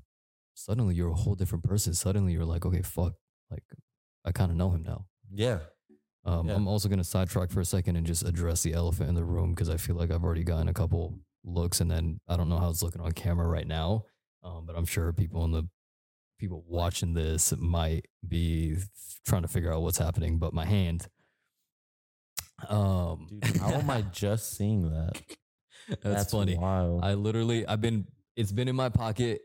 Suddenly, you're a whole different person. Suddenly, you're like, okay, fuck, like I kind of know him now. Yeah. Um, Yeah. I'm also going to sidetrack for a second and just address the elephant in the room because I feel like I've already gotten a couple looks, and then I don't know how it's looking on camera right now, um, but I'm sure people in the people watching this might be trying to figure out what's happening. But my hand, um, Dude, how am I just seeing that? That's, funny. Wild. I literally, I've been, it's been in my pocket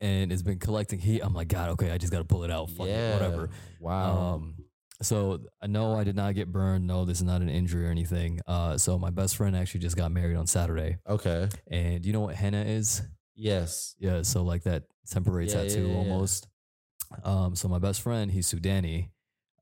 and it's been collecting heat. I'm like, God, okay, I just got to pull it out. Fuck it, whatever. Wow. Um, so I know I did not get burned. No, this is not an injury or anything. Uh, so my best friend actually just got married on Saturday, okay. and you know what henna is? Yes. Yeah, so like that temporary Yeah, tattoo yeah. almost. Um, so my best friend, he's Sudani,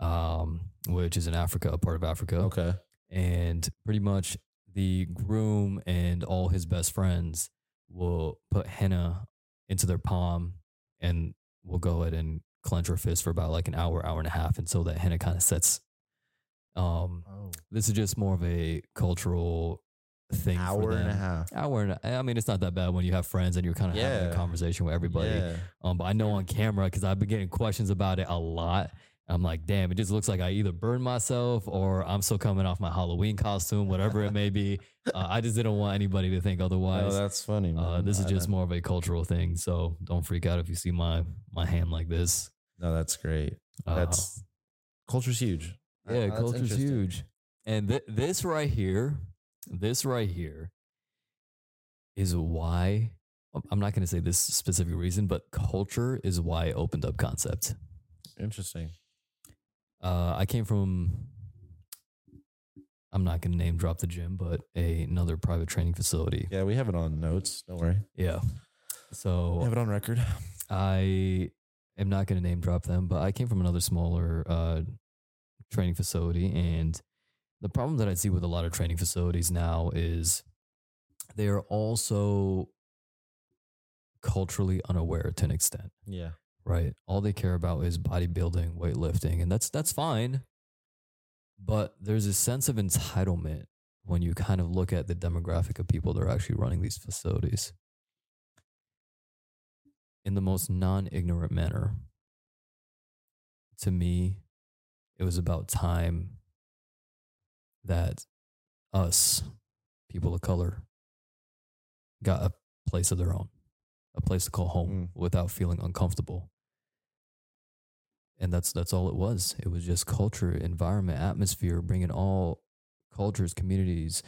um, which is in Africa, a part of Africa Okay. and pretty much the groom and all his best friends will put henna into their palm and we'll go ahead and clench our fist for about like an hour, hour and a half until that henna kind of sets. Um, Oh. this is just more of a cultural thing. for Hour and a half. Hour and a, I mean, it's not that bad when you have friends and you're kind of having a conversation with everybody. Yeah. Um, but I know on camera because I've been getting questions about it a lot. I'm like, damn, it just looks like I either burned myself or I'm still coming off my Halloween costume, whatever it may be. Uh, I just didn't want anybody to think Oh, otherwise. that's funny. uh, this is just more of a cultural thing, so don't freak out if you see my my hand like this. No, that's great. Uh, That's culture's huge. Uh, yeah, that's culture's huge, and th- this right here, this right here, is why I'm not going to say this specific reason, but culture is why I opened up concept. Interesting. Uh, I came from. I'm not going to name drop the gym, but a, another private training facility. Yeah, we have it on notes. Don't worry. Yeah. So We have it on record. I am not going to name drop them, but I came from another smaller uh, training facility. And the problem that I see with a lot of training facilities now is they are also culturally unaware to an extent Yeah. right? All they care about is bodybuilding, weightlifting, and that's that's fine. But there's a sense of entitlement when you kind of look at the demographic of people that are actually running these facilities. In the most non-ignorant manner, to me, it was about time that us, people of color, got a place of their own, a place to call home mm. without feeling uncomfortable. And that's that's all it was. It was just culture, environment, atmosphere, bringing all cultures, communities,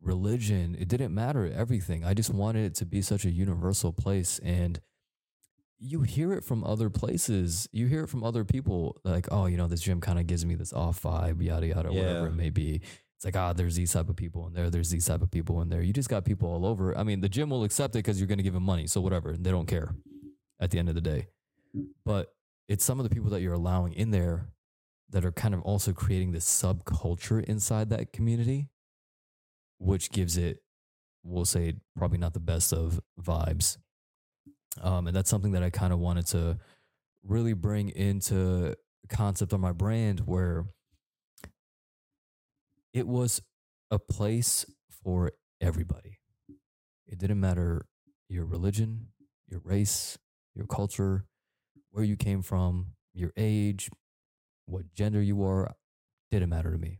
religion. It didn't matter everything. I just wanted it to be such a universal place and you hear it from other places. You hear it from other people like, oh, you know, this gym kind of gives me this off vibe, yada yada, whatever it may be. It's like, ah, there's these type of people in there. There's these type of people in there. You just got people all over. I mean, the gym will accept it because you're going to give them money. So whatever, they don't care at the end of the day. But it's some of the people that you're allowing in there that are kind of also creating this subculture inside that community, which gives it, we'll say, probably not the best of vibes. Um, and that's something that I kind of wanted to really bring into concept on my brand where it was a place for everybody. It didn't matter your religion, your race, your culture, where you came from, your age, what gender you are, didn't matter to me.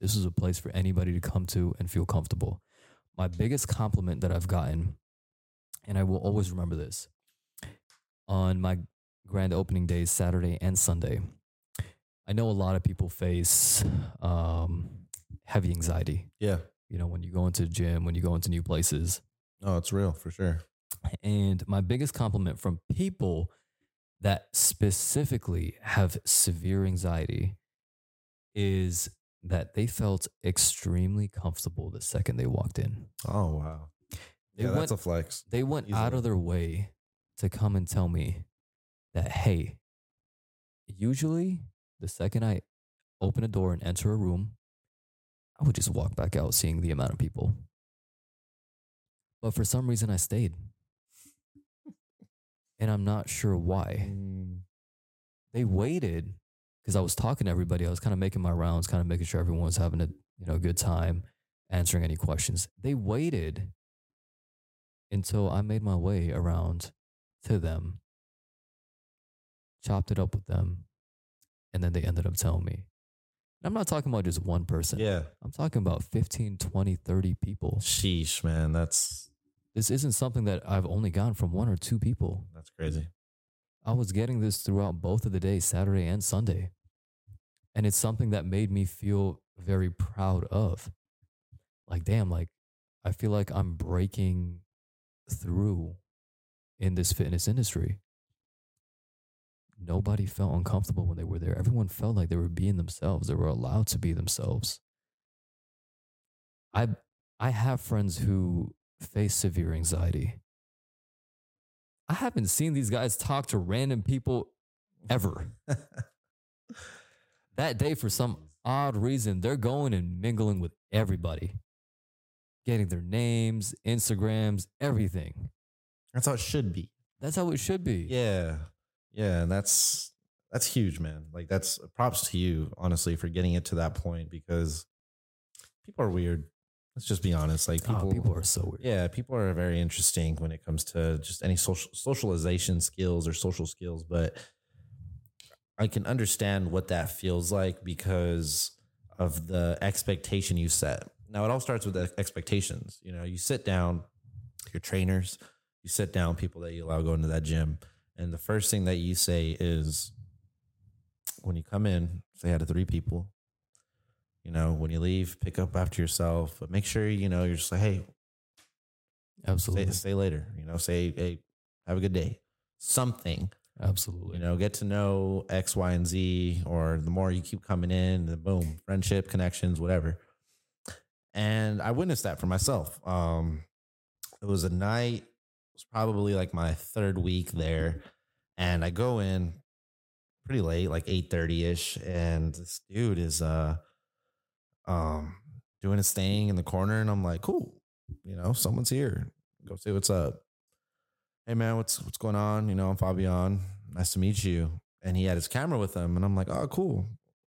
This was a place for anybody to come to and feel comfortable. My biggest compliment that I've gotten, and I will always remember this, on my grand opening days, Saturday and Sunday, I know a lot of people face um, heavy anxiety. Yeah. You know, when you go into the gym, when you go into new places. Oh, it's real for sure. And my biggest compliment from people that specifically have severe anxiety is that they felt extremely comfortable the second they walked in. Oh wow. They yeah, went, that's a flex. they went out of their way to come and tell me that, hey, usually the second I open a door and enter a room, I would just walk back out seeing the amount of people. But for some reason, I stayed. And I'm not sure why. Mm, they waited because I was talking to everybody. I was kind of making my rounds, kind of making sure everyone was having a you know good time, answering any questions. They waited until I made my way around to them, chopped it up with them, and then they ended up telling me. And I'm not talking about just one person. Yeah. I'm talking about 15, 20, 30 people. Sheesh, man. That's This isn't something that I've only gotten from one or two people. that's crazy. I was getting this throughout both of the days, Saturday and Sunday. And it's something that made me feel very proud of. Like, damn, like I feel like I'm breaking through in this fitness industry. Nobody felt uncomfortable when they were there. Everyone felt like they were being themselves. They were allowed to be themselves. I I have friends who face severe anxiety. I haven't seen these guys talk to random people ever. that day, for some odd reason, they're going and mingling with everybody, getting their names, Instagrams, everything. That's how it should be. That's how it should be. Yeah. Yeah. And that's that's huge, man. Like that's props to you, honestly, for getting it to that point because people are weird. Let's just be honest. Like Oh, people, people are so weird. yeah, people are very interesting when it comes to just any social socialization skills or social skills, but I can understand what that feels like because of the expectation you set. Now it all starts with the expectations. You know, you sit down, your trainers, you sit down, people that you allow go into that gym, and the first thing that you say is when you come in, say hi to three people. You know, when you leave, pick up after yourself, but make sure you know you're just like, hey, Absolutely. say, say later. You know, say, hey, have a good day. Something. Absolutely. You know, get to know X, Y, and Z, or the more you keep coming in, the boom, friendship, connections, whatever. And I witnessed that for myself. Um, it was a night, was probably like my third week there. And I go in pretty late, like 8 ish, and this dude is uh um doing his thing in the corner, and I'm like, cool, you know, someone's here. Go say what's up hey man, what's what's going on? You know, I'm Fabian. Nice to meet you. And he had his camera with him, and I'm like, oh, cool.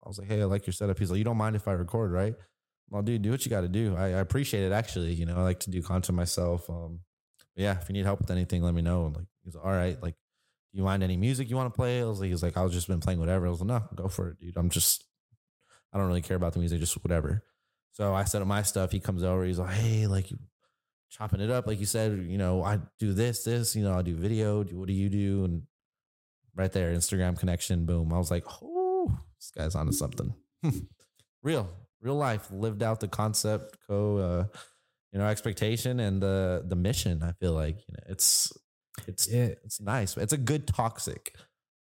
I was like, hey, I like your setup. He's like, you don't mind if I record, right? Well, dude, do what you got to do. I, I appreciate it. Actually, you know, I like to do content myself. Um, yeah, if you need help with anything, let me know. Like, he's all right. Like, do you mind any music you want to play? I was like, he's like, I've just been playing whatever. I was like, no, go for it, dude. I'm just, I don't really care about the music, just whatever. So I set up my stuff. He comes over. He's like, hey, like chopping it up, like you said, you know, I do this, this, you know, I do video. Do what do you do? And right there, Instagram connection, boom. I was like, oh, this guy's onto something. real, real life, lived out the concept, co, uh, you know, expectation and the the mission. I feel like you know, it's it's Yeah. it's nice. It's a good toxic.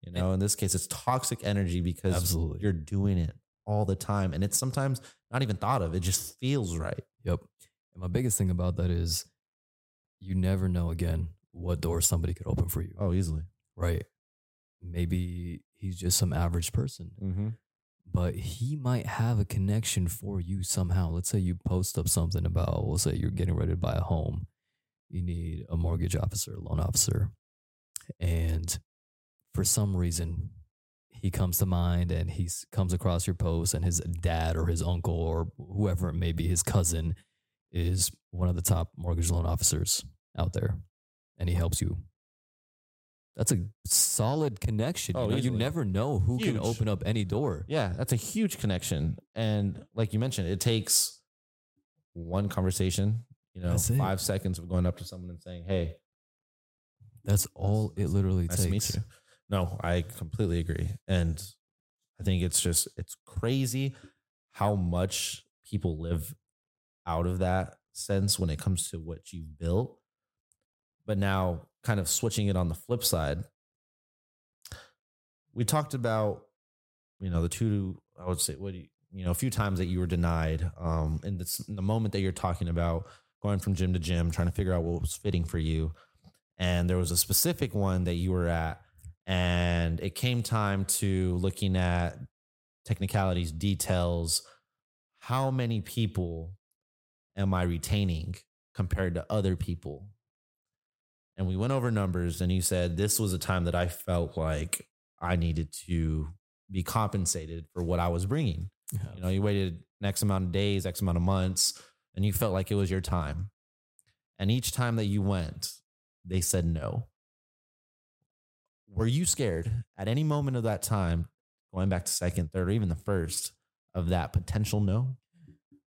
You know, in this case, it's toxic energy because Absolutely. you're doing it all the time, and it's sometimes not even thought of. It just feels right. Yep. And my biggest thing about that is you never know again what door somebody could open for you. Oh, easily. Right. Maybe he's just some average person, Mm-hmm. But he might have a connection for you somehow. Let's say you post up something about, we'll say you're getting ready to buy a home. You need a mortgage officer, a loan officer. And for some reason, he comes to mind and he comes across your post, and his dad or his uncle or whoever it may be, his cousin, is one of the top mortgage loan officers out there, and he helps you. That's a solid connection. Oh, you, know, you never know who can open up any door. Yeah, that's a huge connection. And like you mentioned, it takes one conversation, you know, That's it. five seconds of going up to someone and saying, Hey, That's all it literally nice takes. to meet you. No, I completely agree. And I think it's just it's crazy how much people live out of that sense when it comes to what you've built. But now kind of switching it on the flip side, we talked about, you know, the two, I would say, what do you, you know, a few times that you were denied. Um, and the moment that you're talking about going from gym to gym, trying to figure out what was fitting for you. And there was a specific one that you were at, and it came time to looking at technicalities, details. How many people am I retaining compared to other people? And we went over numbers, and you said this was a time that I felt like I needed to be compensated for what I was bringing. You know, you waited X amount of days, X amount of months, and you felt like it was your time. And each time that you went, they said no. Were you scared at any moment of that time, going back to second, third, or even the first, of that potential no?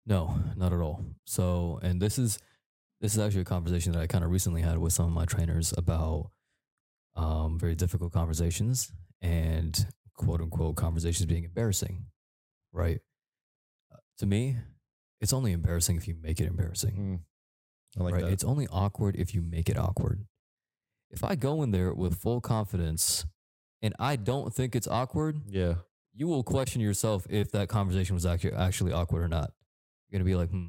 No, not at all. So, and this is this is actually a conversation that I kind of recently had with some of my trainers about um, very difficult conversations and quote unquote conversations being embarrassing, right? Uh, to me, it's only embarrassing if you make it embarrassing, I like right? that. It's only awkward if you make it awkward. If I go in there with full confidence and I don't think it's awkward, yeah. you will question yourself if that conversation was actually actually awkward or not. You're gonna be like, hmm,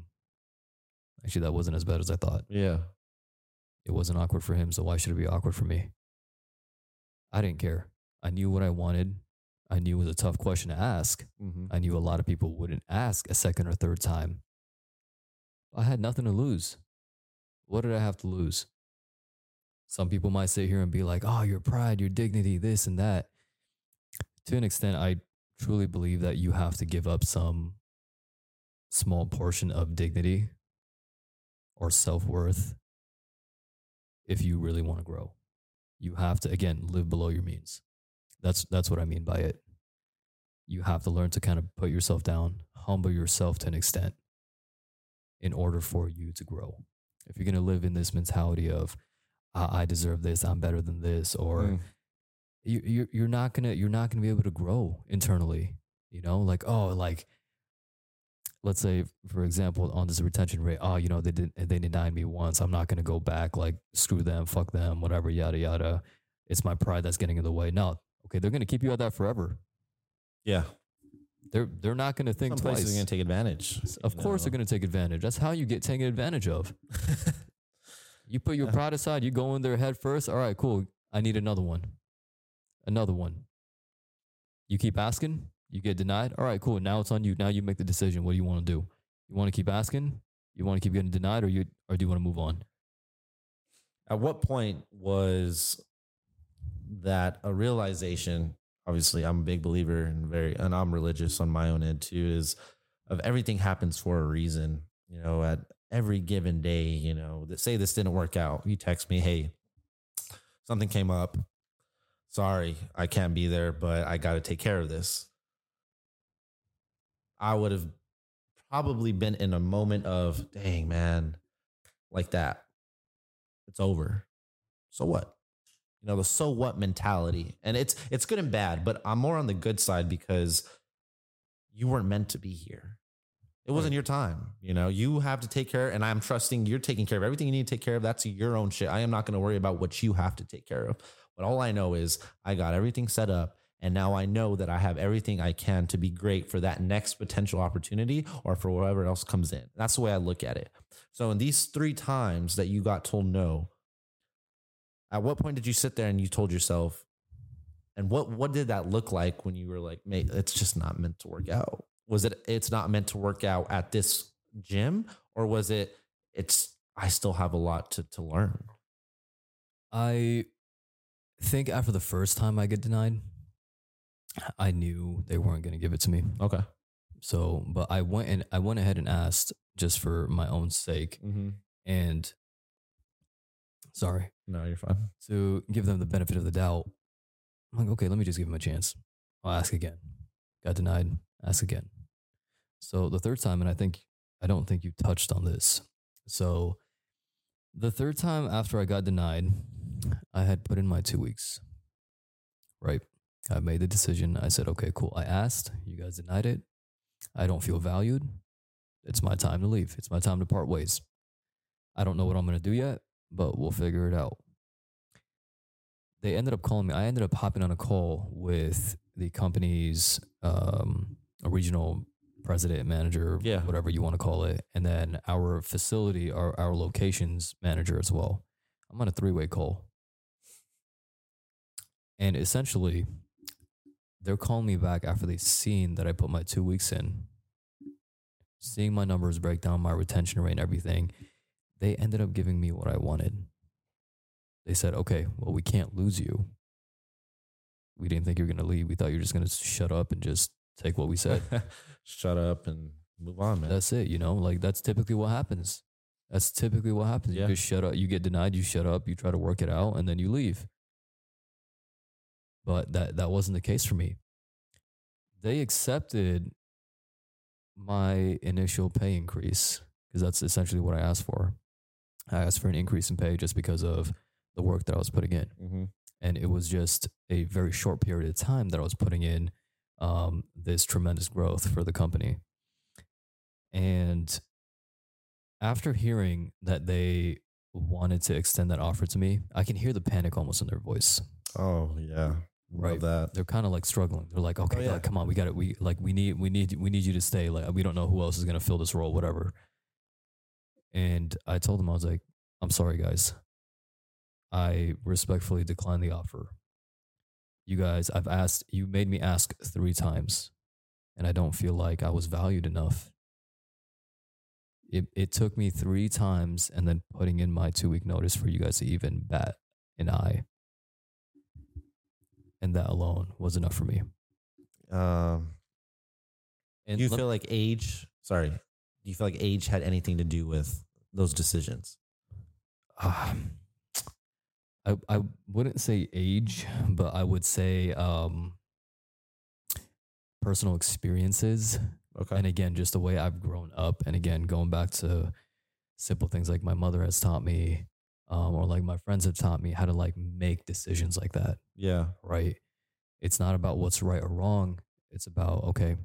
actually that wasn't as bad as I thought. Yeah. It wasn't awkward for him, so why should it be awkward for me? I didn't care. I knew what I wanted. I knew it was a tough question to ask. Mm-hmm. I knew a lot of people wouldn't ask a second or third time. I had nothing to lose. What did I have to lose? Some people might sit here and be like, oh, your pride, your dignity, this and that. To an extent, I truly believe that you have to give up some small portion of dignity or self worth if you really want to grow. You have to, again, live below your means. That's, that's what I mean by it you have to learn to kind of put yourself down, humble yourself to an extent in order for you to grow. If you're going to live in this mentality of, I, I deserve this, I'm better than this, or Mm. you, you're, you're not going to, you're not going to be able to grow internally, you know, like, oh, like, let's say, for example, on this retention rate, oh, you know, they didn't, they denied me once. I'm not going to go back, like, screw them, fuck them, whatever, yada, yada. It's my pride that's getting in the way. No, okay, they're going to keep you at that forever. Yeah. They're they're not going to think Some twice. places are going to take advantage. of course, they're going to take advantage. That's how you get taken advantage of. You put your pride aside. You go in there head first. All right, cool. I need another one. Another one. You keep asking. You get denied. All right, cool. Now it's on you. Now you make the decision. What do you want to do? You want to keep asking? You want to keep getting denied, or you or do you want to move on? At what point was that a realization? Obviously, I'm a big believer and very, and I'm religious on my own end too. Is of everything happens for a reason. You know, at every given day, you know, that say this didn't work out. You text me, hey, something came up. Sorry, I can't be there, but I got to take care of this. I would have probably been in a moment of, dang, man, like that. It's over. So what? You know, the so what mentality. And it's it's good and bad, but I'm more on the good side because you weren't meant to be here. It wasn't your time. You know, you have to take care, and I'm trusting you're taking care of everything you need to take care of. That's your own shit. I am not going to worry about what you have to take care of. But all I know is I got everything set up. And now I know that I have everything I can to be great for that next potential opportunity or for whatever else comes in. That's the way I look at it. So, in these three times that you got told no, at what point did you sit there and you told yourself, and what what did that look like when you were like, mate, it's just not meant to work out? Was it it's not meant to work out at this gym, or was it it's I still have a lot to to learn? I think after the first time I get denied, I knew they weren't going to give it to me. Okay. So, but I went and I went ahead and asked just for my own sake, Mm-hmm. and sorry No, you're fine. to give them the benefit of the doubt. I'm like, okay, let me just give them a chance. I'll ask again. Got denied. Ask again. So the third time, and I think I don't think you touched on this. So the third time after I got denied, I had put in my two weeks. Right. I made the decision. I said, okay, cool. I asked. You guys denied it. I don't feel valued. It's my time to leave. It's my time to part ways. I don't know what I'm going to do yet, but we'll figure it out. They ended up calling me. I ended up hopping on a call with the company's um, regional president, manager, Yeah. whatever you want to call it, and then our facility, our our locations manager as well. I'm on a three way call, and essentially, they're calling me back after they seen that I put my two weeks in, seeing my numbers break down, my retention rate, and everything. They ended up giving me what I wanted. They said, "Okay, well, we can't lose you. we didn't think you were going to leave. We thought you were just going to shut up and just take what we said. Shut up and move on, man. that's it. You know, like that's typically what happens. That's typically what happens. Yeah. You just shut up. You get denied. You shut up. You try to work it out, and then you leave. But that that wasn't the case for me. They accepted my initial pay increase because that's essentially what I asked for. I asked for an increase in pay just because of the work that I was putting in mm-hmm. and it was just a very short period of time that I was putting in um, this tremendous growth for the company. And after hearing that they wanted to extend that offer to me, I can hear the panic almost in their voice. Oh yeah, Right. That. They're kind of like struggling. They're like, okay, oh, yeah. like, come on, we got it. We like, we need, we need, we need you to stay. Like, we don't know who else is gonna fill this role, whatever. And I told them, I was like, I'm sorry, guys. I respectfully decline the offer. You guys, I've asked, you made me ask three times, and I don't feel like I was valued enough. It, it took me three times and then putting in my two week notice for you guys to even bat an eye. And that alone was enough for me. Um, And do you let- feel like age? Sorry, do you feel like age had anything to do with those decisions? Um, I I wouldn't say age, but I would say um, personal experiences, Okay. and again, just the way I've grown up, and again, going back to simple things like my mother has taught me, um, or like my friends have taught me how to like make decisions like that. yeah. Right? It's not about what's right or wrong. It's about okay,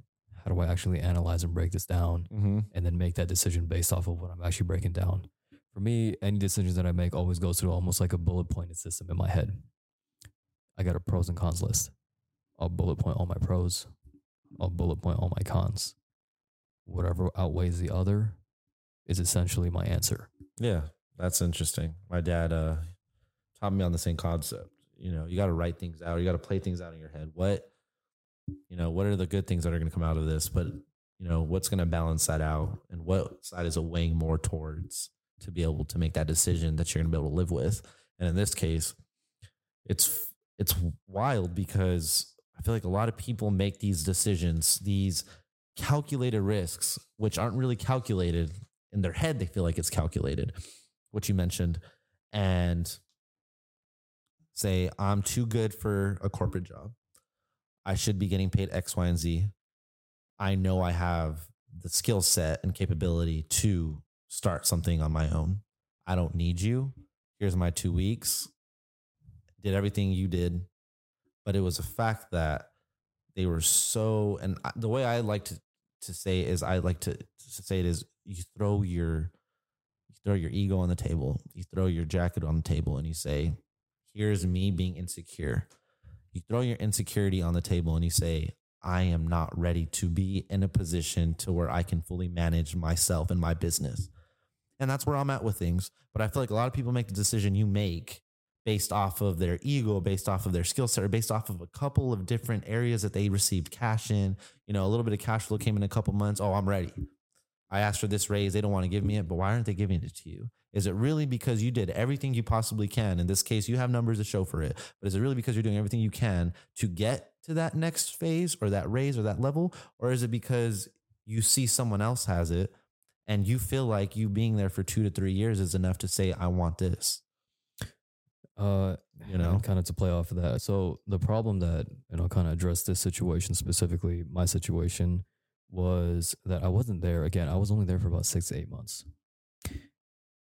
how do I actually analyze and break this down? Mm-hmm. and then make that decision based off of what I'm actually breaking down. For me, any decisions that I make always goes through almost like a bullet pointed system in my head. I got a pros and cons list. I'll bullet point all my pros. I'll bullet point all my cons. Whatever outweighs the other is essentially my answer. Yeah, that's interesting. My dad uh, taught me on the same concept. You know, you got to write things out. You got to play things out in your head. What, you know, what are the good things that are going to come out of this? But you know, what's going to balance that out, and what side is it weighing more towards to be able to make that decision that you're going to be able to live with? And in this case, it's it's wild because I feel like a lot of people make these decisions, these calculated risks, which aren't really calculated in their head. They feel like it's calculated, which you mentioned, and say, I'm too good for a corporate job. I should be getting paid X, Y, and Z. I know I have the skill set and capability to start something on my own. I don't need you. Here's my two weeks. Did everything you did. But it was a fact that they were so, and the way I like to, to say is I like to, to say it is you throw your, you throw your ego on the table, you throw your jacket on the table, and you say, here's me being insecure. You throw your insecurity on the table and you say, I am not ready to be in a position to where I can fully manage myself and my business. And that's where I'm at with things. But I feel like a lot of people make the decision you make based off of their ego, based off of their skill set, or based off of a couple of different areas that they received cash in. You know, a little bit of cash flow came in a couple months. Oh, I'm ready. I asked for this raise. They don't want to give me it, but why aren't they giving it to you? Is it really because you did everything you possibly can? In this case, you have numbers to show for it, but is it really because you're doing everything you can to get to that next phase or that raise or that level? Or is it because you see someone else has it and you feel like you being there for two to three years is enough to say, I want this? Uh, You know? kind of to play off of that. So the problem that, and I'll kind of address this situation specifically, my situation was that I wasn't there. Again, I was only there for about six to eight months.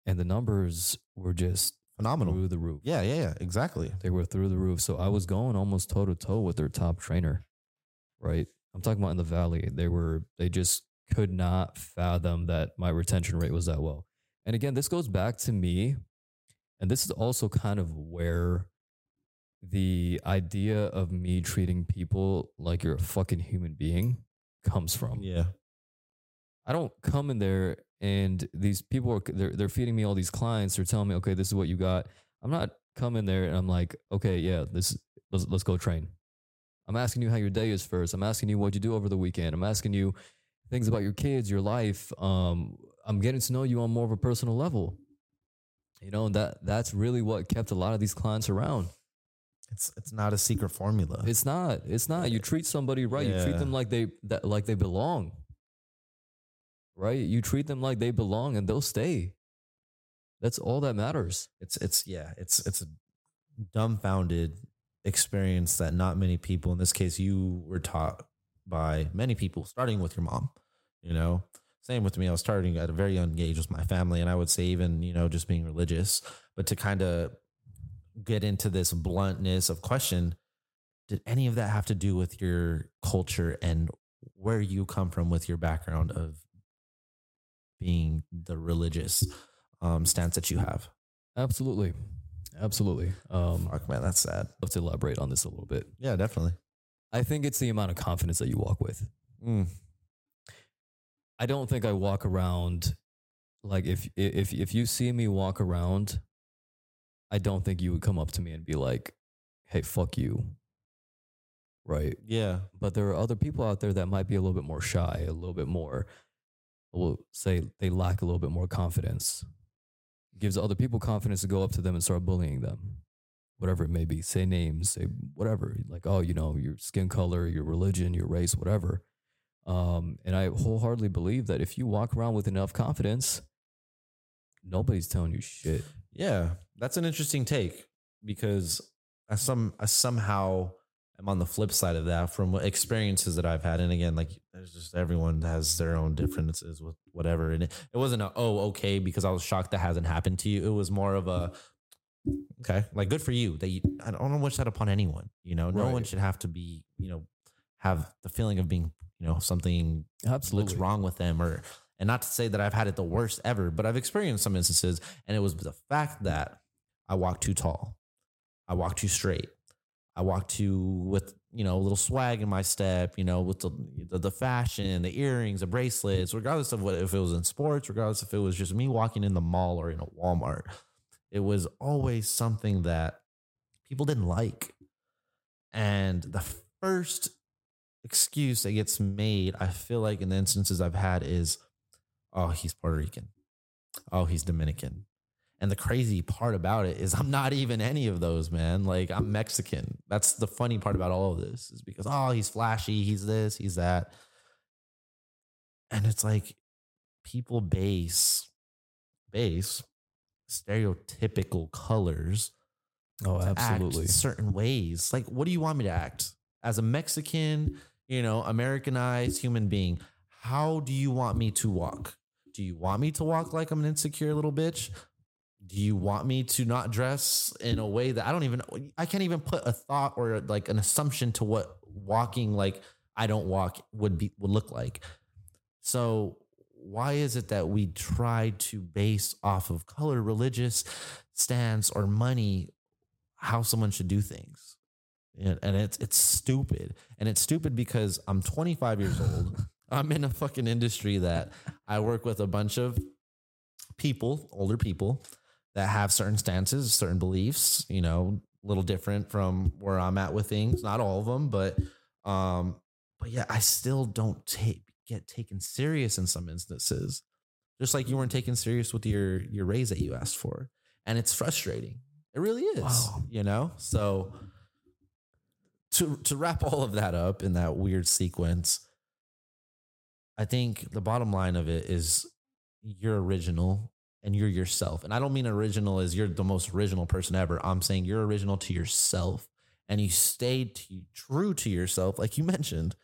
And the numbers were just Phenomenal. through the roof. Yeah, yeah, yeah, exactly. They were through the roof. So I was going almost toe to toe with their top trainer, right? I'm talking about in the valley. They were, they just could not fathom that my retention rate was that well. And again, this goes back to me. And this is also kind of where the idea of me treating people like you're a fucking human being comes from. Yeah. I don't come in there and these people are they're they're feeding me all these clients. They're telling me, okay, this is what you got. I'm not coming there and I'm like, okay, yeah, this let's let's go train. I'm asking you how your day is first. I'm asking you what you do over the weekend. I'm asking you things about your kids, your life. Um, I'm getting to know you on more of a personal level. You know, and that that's really what kept a lot of these clients around. It's it's not a secret formula. It's not. It's not. You treat somebody right. You treat them like they that like they belong. Right? You treat them like they belong and they'll stay. That's all that matters. it's it's yeah, it's it's a dumbfounded experience that not many people in this case you were taught by many people starting with your mom, you know. Same with me. I was starting at a very young age with my family and I would say even, you know, just being religious, but to kind of get into this bluntness of question, did any of that have to do with your culture and where you come from with your background of being the religious um, stance that you have? Absolutely. Absolutely. Um Fuck, man, that's sad. love to elaborate on this a little bit. Yeah, definitely. I think it's the amount of confidence that you walk with. Mm. I don't think I walk around like if if if you see me walk around, I don't think you would come up to me and be like, "Hey, fuck you." Right? Yeah. But there are other people out there that might be a little bit more shy, a little bit more we'll say they lack a little bit more confidence. gives other people confidence to go up to them and start bullying them. Whatever it may be, say names, say whatever, like, oh, you know, your skin color, your religion, your race, whatever. Um, and I wholeheartedly believe that if you walk around with enough confidence, nobody's telling you shit. Yeah. That's an interesting take because I some I somehow am on the flip side of that from experiences that I've had. And again, like there's just everyone has their own differences with whatever. And it, it wasn't a oh, okay, because I was shocked that hasn't happened to you. It was more of a okay, like good for you that you I don't wish that upon anyone. You know, no one should have to be, you know, have the feeling of being, you know, something looks Absolutely. wrong with them or and not to say that I've had it the worst ever, but I've experienced some instances and it was the fact that I walked too tall. I walked too straight. I walked too with, you know, a little swag in my step, you know, with the the, the fashion, the earrings, the bracelets, regardless of what if it was in sports, regardless if it was just me walking in the mall or in a Walmart. It was always something that people didn't like. And the first excuse that gets made, I feel like in the instances I've had is, oh, he's Puerto Rican. Oh, he's Dominican. And the crazy part about it is I'm not even any of those, man. Like I'm Mexican. That's the funny part about all of this is because, oh, he's flashy, he's this, he's that. And it's like people base base stereotypical colors Oh, absolutely. certain ways. Like, what do you want me to act as a Mexican, you know, Americanized human being? How do you want me to walk? Do you want me to walk like I'm an insecure little bitch? Do you want me to not dress in a way that I don't even, I can't even put a thought or like an assumption to what walking like I don't walk would be, would look like. So, why is it that we try to base off of color, religious stance, or money how someone should do things? And, and it's it's stupid, and it's stupid because I'm 25 years old. I'm in a fucking industry that I work with a bunch of people, older people, that have certain stances, certain beliefs. You know, a little different from where I'm at with things. Not all of them, but um, but yeah, I still don't take get taken serious in some instances. Just like you weren't taken serious with your your raise that you asked for. And it's frustrating. It really is. Wow. You know? So to to wrap all of that up in that weird sequence, I think the bottom line of it is you're original and you're yourself. And I don't mean original as you're the most original person ever. I'm saying you're original to yourself and you stayed to, true to yourself, like you mentioned,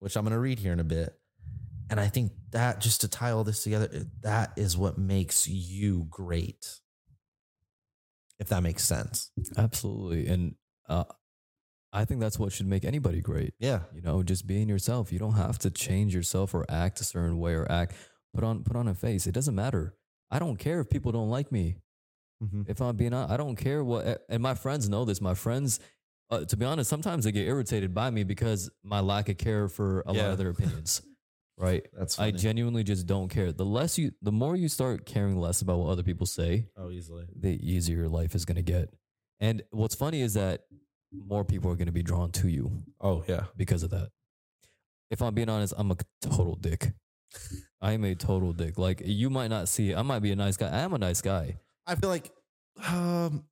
which I'm going to read here in a bit. And I think that just to tie all this together, that is what makes you great. If that makes sense. Absolutely. And uh, I think that's what should make anybody great. Yeah. You know, just being yourself. You don't have to change yourself or act a certain way or act put on put on a face. It doesn't matter. I don't care if people don't like me. Mm-hmm. If I'm being honest, I don't care what and my friends know this. My friends uh, to be honest, sometimes they get irritated by me because my lack of care for a lot of their opinions. right? That's I genuinely just don't care. The less you the more you start caring less about what other people say, oh, easily. the easier your life is going to get. And what's funny is that more people are going to be drawn to you Oh, yeah. because of that. If I'm being honest, I'm a total dick. I am a total dick. Like you might not see, I might be a nice guy. I am a nice guy. I feel like um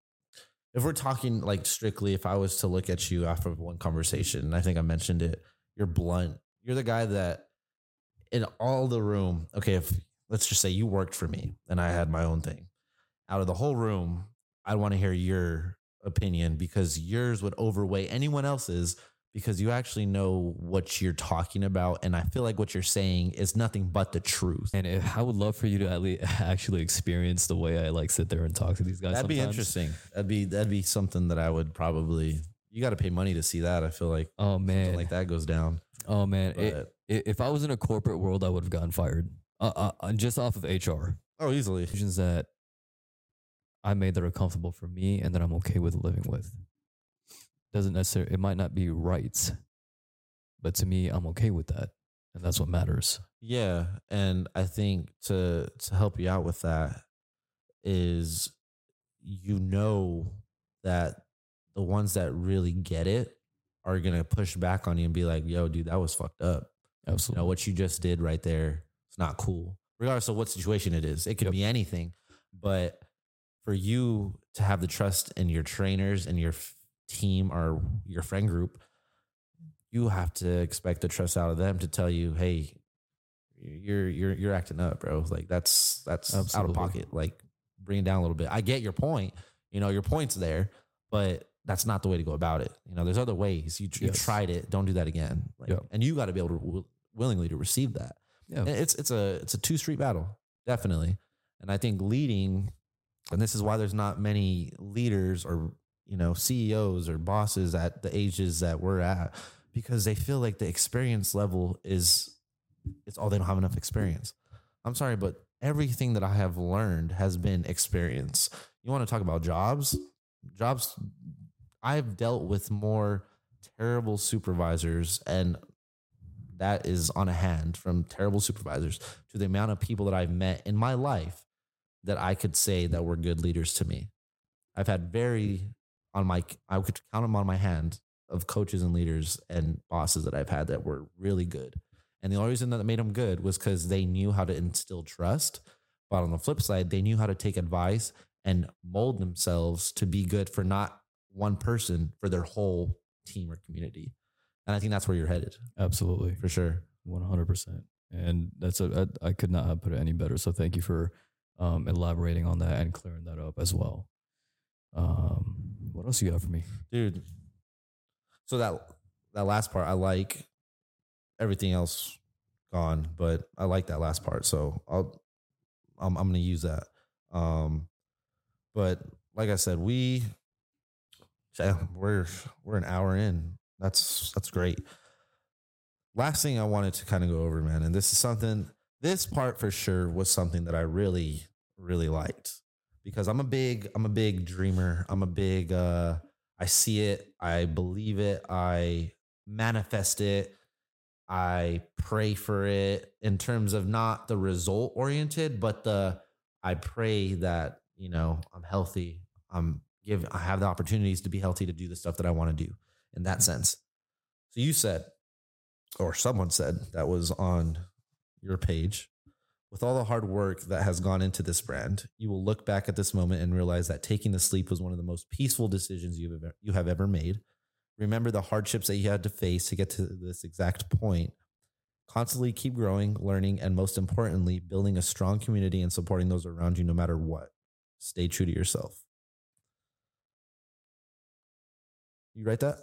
if we're talking like strictly, if I was to look at you after one conversation, and I think I mentioned it, you're blunt. You're the guy that in all the room, okay, if let's just say you worked for me and I had my own thing, out of the whole room, I want to hear your opinion because yours would overweigh anyone else's because you actually know what you're talking about. And I feel like what you're saying is nothing but the truth. And if, I would love for you to at least actually experience the way I like sit there and talk to these guys. That'd be interesting. That'd be that'd be something that I would probably. You got to pay money to see that. I feel like Oh man, like that goes down. oh man. It- But, i- if I was in a corporate world, I would have gotten fired. Uh, uh, just off of HR oh, easily. that I made that are comfortable for me and that I'm okay with living with. Doesn't necessarily. It might not be right, but to me, I'm okay with that, and that's what matters. Yeah, and I think to to help you out with that is you know that the ones that really get it are gonna push back on you and be like, "Yo, dude, that was fucked up. You Absolutely. know what you just did right there. It's not cool, regardless of what situation it is. It could Yep. be anything, but for you to have the trust in your trainers and your team or your friend group, you have to expect the trust out of them to tell you, "Hey, you're you're you're acting up, bro. Like that's that's out of pocket. Like bring it down a little bit. I get your point. You know, your point's there, but that's not the way to go about it. You know, there's other ways. You, you Yes. tried it. Don't do that again. Like, Yep. and you got to be able to w- willingly to receive that. Yeah. And It's it's a it's a two street battle, definitely. And I think leading, and this is why there's not many leaders or you know CEOs or bosses at the ages that we're at because they feel like the experience level is it's all they don't have enough experience. I'm sorry, but everything that I have learned has been experience. You want to talk about jobs? Jobs I've dealt with more terrible supervisors and that is on a hand from terrible supervisors to the amount of people that I've met in my life that I could say that were good leaders to me. I've had very on my I could count them on my hand of coaches and leaders and bosses that I've had that were really good. And the only reason that made them good was because they knew how to instill trust. But on the flip side, they knew how to take advice and mold themselves to be good for not one person, for their whole team or community. And I think that's where you're headed Absolutely. for sure. One hundred percent, and that's a I, I could not have put it any better. So thank you for um, elaborating on that and clearing that up as well. Um, what else you got for me? dude. So that that last part, I like. Everything else gone, but I like that last part. So I'll I'm I'm gonna use that. Um, but like I said, we we're we're an hour in. That's that's great. Last thing I wanted to kind of go over, man, and this is something. This part for sure was something that I really really liked because I'm a big I'm a big dreamer. I'm a big uh I see it, I believe it, I manifest it, I pray for it in terms of not the result oriented, but the I pray that, you know, I'm healthy. I'm give I have the opportunities to be healthy to do the stuff that I want to do in that sense. So you said, or someone said that was on your page, with all the hard work that has gone into this brand, you will look back at this moment and realize that taking the sleep was one of the most peaceful decisions you've ever, you have ever made. Remember the hardships that you had to face to get to this exact point. Constantly keep growing, learning, and most importantly, building a strong community and supporting those around you no matter what. Stay true to yourself. You write that?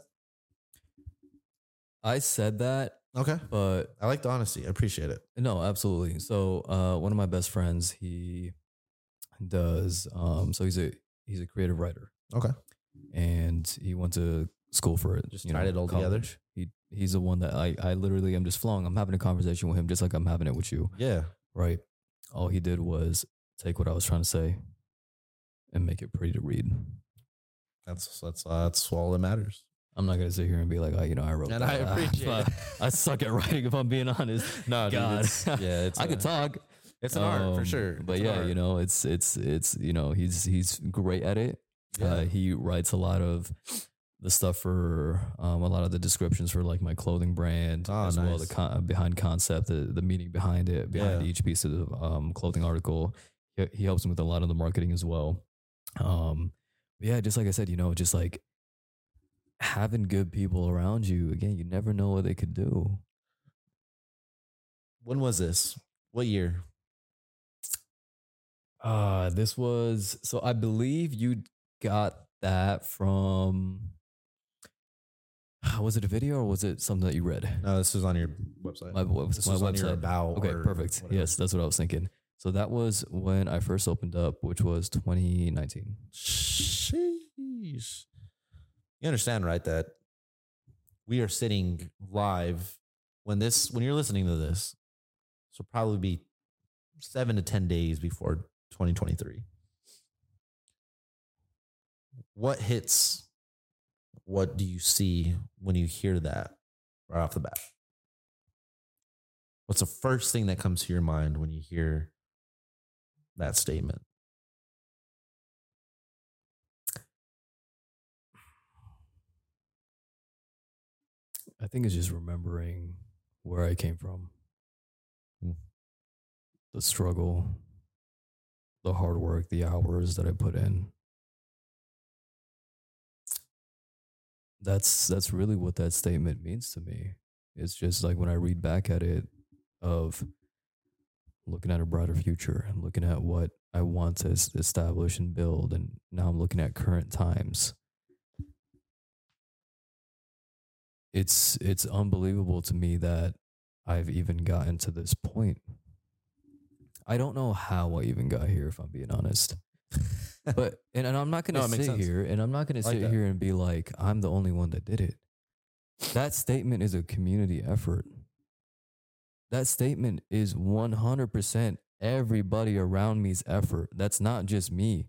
I said that, Okay. but I like the honesty. I appreciate it. no, absolutely. So uh, one of my best friends, he does. Um, so he's a he's a creative writer, Okay. and he went to school for it. Just tied it all together? college. He he's the one that I I literally am just flowing. I'm having a conversation with him, just like I'm having it with you. Yeah. Right. All he did was take what I was trying to say and make it pretty to read. That's that's uh, that's all that matters. I'm not gonna sit here and be like, oh, you know, I wrote And that. I appreciate But I suck at writing if I'm being honest. No, dude, God. it's- yeah, it's I a- could talk. It's an art for Um, sure. But It's yeah, you know, it's it's it's you know, he's he's great at it. Yeah. Uh, he writes a lot of the stuff for um, a lot of the descriptions for like my clothing brand Oh, as well the con- behind concept the the meaning behind it behind Yeah. each piece of the um, clothing article he, he helps me with a lot of the marketing as well um, yeah, just like I said, you know, just like having good people around you. Again, you never know what they could do. When was this? What year? Uh, this was so I believe you got that from was it a video or was it something that you read? No, this was on your website. My, web- this my was on your about. Okay, perfect. whatever. Yes, that's what I was thinking. So that was when I first opened up, which was 2019. Sheesh. You understand, right? That we are sitting live when this when you're listening to this. Will probably be seven to ten days before 2023. What hits? What do you see when you hear that right off the bat? What's the first thing that comes to your mind when you hear that statement? I think it's just remembering where I came from, Hmm. the struggle, the hard work, the hours that I put in. That's that's really what that statement means to me. It's just like when I read back at it of looking at a brighter future and looking at what I want to establish and build and now I'm looking at current times it's it's unbelievable to me that I've even gotten to this point. I don't know how I even got here, if I'm being honest. But and, and I'm not gonna makes sit sense. here and I'm not gonna like sit here and be like, I'm the only one that did it. That statement is a community effort. That statement is 100% everybody around me's effort. That's not just me.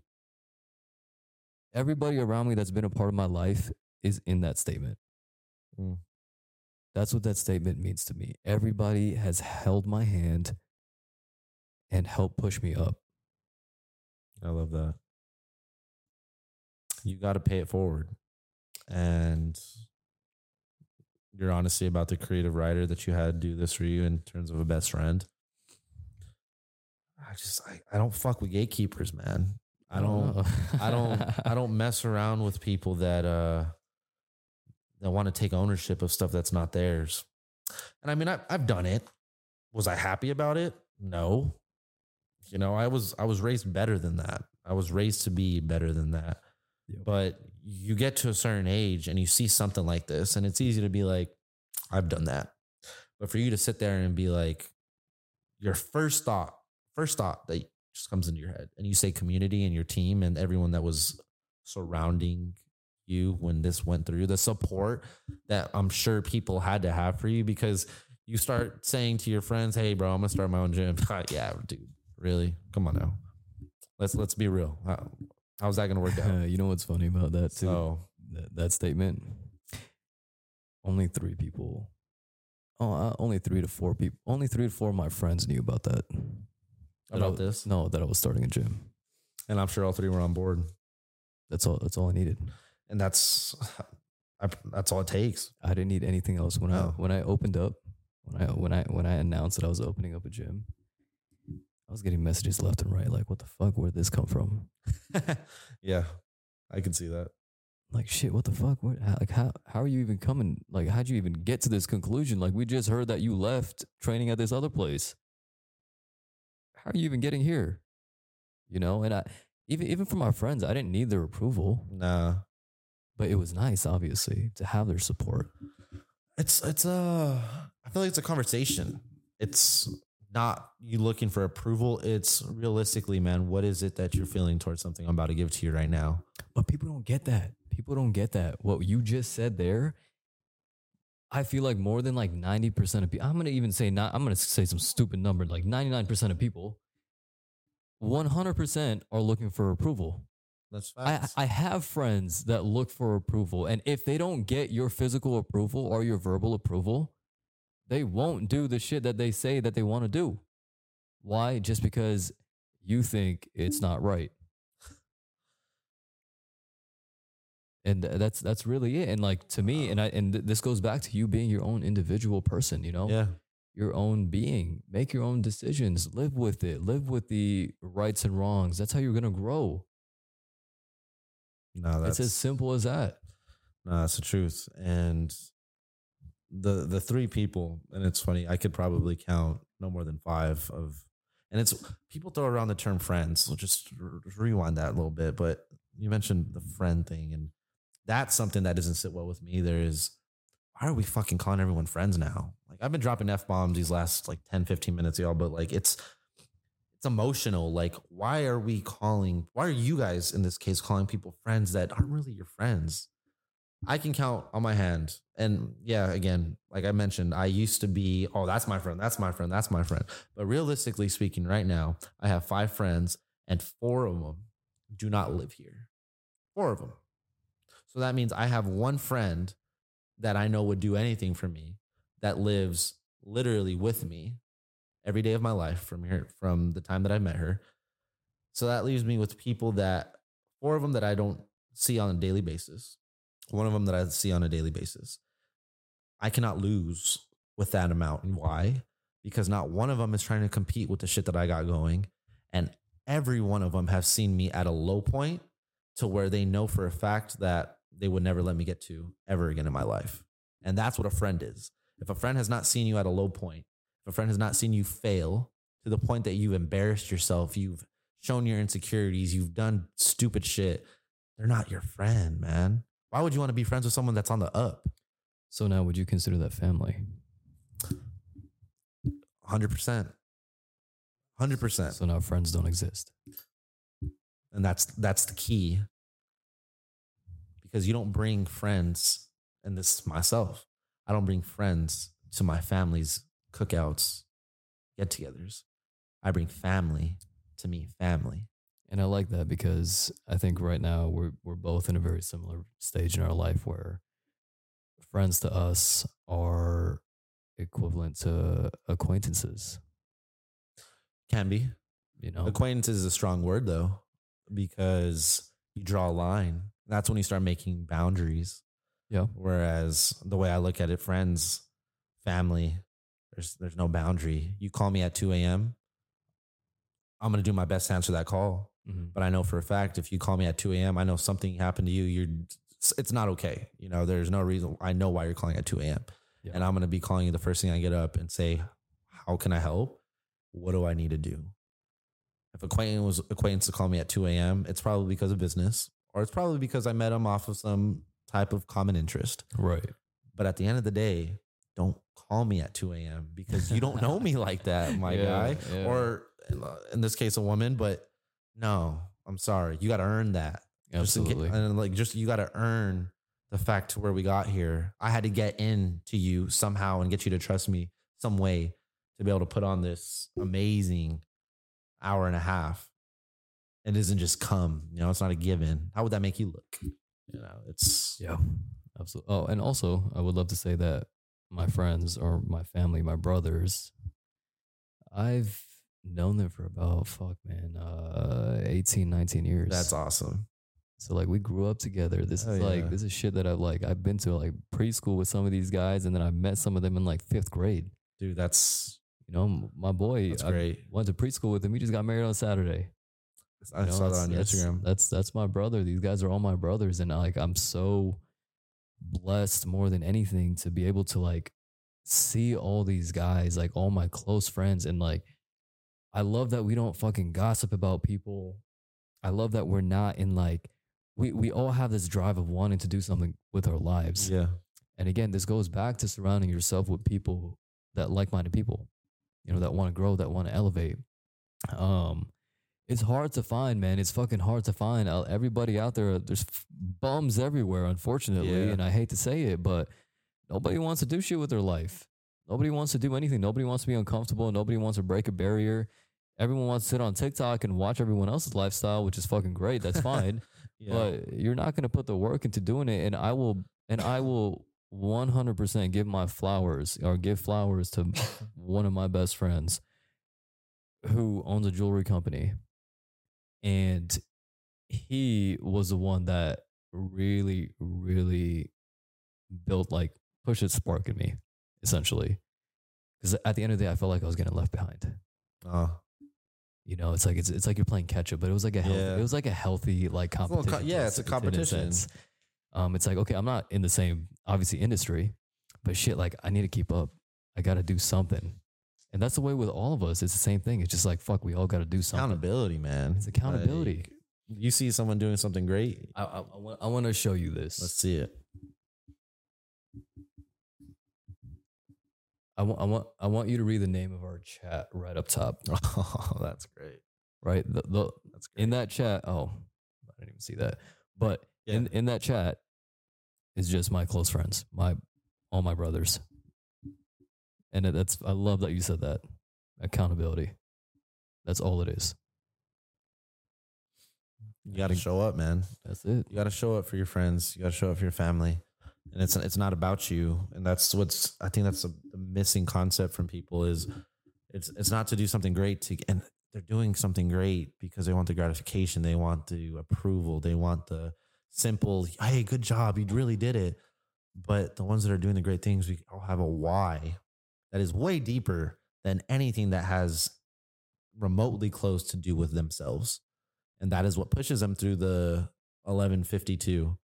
Everybody around me that's been a part of my life is in that statement. Mm. That's what that statement means to me. Everybody has held my hand and helped push me up. I love that. You got to pay it forward. And your honesty about the creative writer that you had do this for you in terms of a best friend. I just I, I don't fuck with gatekeepers, man. I don't. I don't I don't mess around with people that uh that want to take ownership of stuff that's not theirs. And I mean I I've done it. Was I happy about it? No. You know, I was I was raised better than that. I was raised to be better than that. Yep. But you get to a certain age and you see something like this and it's easy to be like I've done that. But for you to sit there and be like your first thought, first thought that just comes into your head and you say community and your team and everyone that was surrounding you when this went through the support that I'm sure people had to have for you because you start saying to your friends, "Hey, bro, I'm gonna start my own gym." yeah, dude, really? Come on now. Let's let's be real. How, how's that gonna work out? you know what's funny about that too? So that, that statement. Only three people. Oh, uh, only three to four people. Only three to four of my friends knew about that. That about this, No, that I was starting a gym. and I'm sure all three were on board, That's all. That's all I needed. And that's I, that's all it takes. I didn't need anything else when I when I opened up. When I when I when I announced that I was opening up a gym, I was getting messages left and right. Like, what the fuck? Where'd this come from? yeah, I can see that. like shit what the fuck what how, like how how are you even coming like how'd you even get to this conclusion like we just heard that you left training at this other place how are you even getting here you know and i even even from my friends i didn't need their approval Nah, but it was nice obviously to have their support it's it's a I feel like it's a conversation. It's not you looking for approval. It's realistically, man, what is it that you're feeling towards something I'm about to give to you right now? but people don't get that people don't get that what you just said there i feel like more than like 90% of people i'm gonna even say not i'm gonna say some stupid number like 99% of people 100% are looking for approval That's I. I have friends that look for approval, and if they don't get your physical approval or your verbal approval, they won't do the shit that they say that they want to do. Why? Just because you think it's not right. And that's that's really it. And like to me, and I and th- this goes back to you being your own individual person. You know, yeah, your own being. Make your own decisions. Live with it. Live with the rights and wrongs. That's how you're gonna grow. No, that's it's as simple as that. No, that's the truth. And the the three people, and it's funny, I could probably count no more than five of and it's people throw around the term friends. So just r- rewind that a little bit. But you mentioned the friend thing, and that's something that doesn't sit well with me. There is why are we fucking calling everyone friends now? Like I've been dropping F bombs these last like 10, 15 minutes, y'all, but like it's it's emotional. Like, why are we calling why are you guys in this case calling people friends that aren't really your friends? I can count on my hand. And yeah, again, like I mentioned, I used to be, oh, that's my friend, that's my friend, that's my friend. But realistically speaking, right now, I have five friends and four of them do not live here. Four of them. So that means I have one friend that I know would do anything for me that lives literally with me every day of my life from here, from the time that I met her. So that leaves me with people that, four of them that I don't see on a daily basis one of them that I see on a daily basis. I cannot lose with that amount. And why? Because not one of them is trying to compete with the shit that I got going. And every one of them have seen me at a low point to where they know for a fact that they would never let me get to ever again in my life. And that's what a friend is. If a friend has not seen you at a low point, if a friend has not seen you fail to the point that you've embarrassed yourself, you've shown your insecurities, you've done stupid shit, they're not your friend, man. Why would you want to be friends with someone that's on the up? So now, would you consider that family? 100%. 100%. So now friends don't exist. And that's that's the key. Because you don't bring friends and this is myself. I don't bring friends to my family's cookouts, get-togethers. I bring family to me, family. And I like that because I think right now we're we're both in a very similar stage in our life where friends to us are equivalent to acquaintances. Can be. You know, Acquaintance is a strong word though, because you draw a line. That's when you start making boundaries. Yeah. Whereas the way I look at it, friends, family, there's there's no boundary. You call me at 2 a.m. I'm gonna do my best to answer that call. Mhm. But I know for a fact if you call me at 2 a.m., I know something happened to you. You're it's not okay. You know, there's no reason. I know why you're calling at 2 a.m. Yeah. And I'm gonna be calling you the first thing I get up and say, How can I help? What do I need to do? If acquaintance was acquaintance to call me at 2 a.m., it's probably because of business, or it's probably because I met him off of some type of common interest. right. But at the end of the day, don't call me at 2 a.m. because you don't know me like that, my Yeah, guy. yeah. Or in this case, a woman. But no, I'm sorry. You got to earn that. Just in ca- Absolutely. and like, just you got to earn the fact to where we got here. I had to get in to you somehow and get you to trust me some way to be able to put on this amazing hour and a half. It doesn't just come, you know, it's not a given. How would that make you look? You know, it's Yeah, absolutely. Oh, and also, I would love to say that my friends or my family, my brothers, I've known them for about, fuck, man, uh, 18, 19 years. that's awesome. So, like, we grew up together. This Oh, is like, yeah. this is shit that I've, like, I've been to, like, preschool with some of these guys, and then I met some of them in, like, fifth grade. Dude, that's You know, my boy, that's I great. went to preschool with him. He just got married on Saturday. I You know, saw that on that's- Instagram. That's that's my brother. These guys are all my brothers, and like I'm so blessed more than anything to be able to like see all these guys, like all my close friends, and like I love that we don't fucking gossip about people. I love that we're not in like we we all have this drive of wanting to do something with our lives. Yeah. And again, this goes back to surrounding yourself with people that like-minded people, you know, that want to grow, that want to elevate. Um, it's hard to find, man. It's fucking hard to find. Everybody out there, there's bums everywhere, unfortunately, Yeah. and I hate to say it, but nobody wants to do shit with their life. Nobody wants to do anything. Nobody wants to be uncomfortable. Nobody wants to break a barrier. Everyone wants to sit on TikTok and watch everyone else's lifestyle, which is fucking great. That's fine Yeah. but you're not going to put the work into doing it and i will and i will 100% give my flowers or give flowers to one of my best friends who owns a jewelry company and he was the one that really really built like pushed a spark in me essentially because at the end of the day i felt like i was getting left behind oh, You know, it's like it's it's like you're playing catch up, but it was like a healthy, Yeah. it was like a healthy like a little co- competition. yeah, it's a competition. Um, it's like okay, I'm not in the same obviously industry, but shit, like I need to keep up. I got to do something, and that's the way with all of us. It's the same thing. It's just like fuck, we all got to do something. Accountability, man. It's accountability. Like, you see someone doing something great, I, I, I want to show you this. let's see it. I want I want I want you to read the name of our chat right up top. Oh, that's great. Right, the, the That's great. in that chat. Oh, I didn't even see that. But Yeah. in in that chat is just my close friends, my all my brothers, and that's I love that you said that accountability. That's all it is. you got to show up, man. That's it. You got to show up for your friends. You got to show up for your family, and it's it's not about you. And that's what's I think that's a, the missing concept from people is it's it's not to do something great to and they're doing something great because they want the gratification, they want the approval, they want the simple hey good job you really did it. But the ones that are doing the great things, we all have a why that is way deeper than anything that has remotely close to do with themselves. And that is what pushes them through the 1152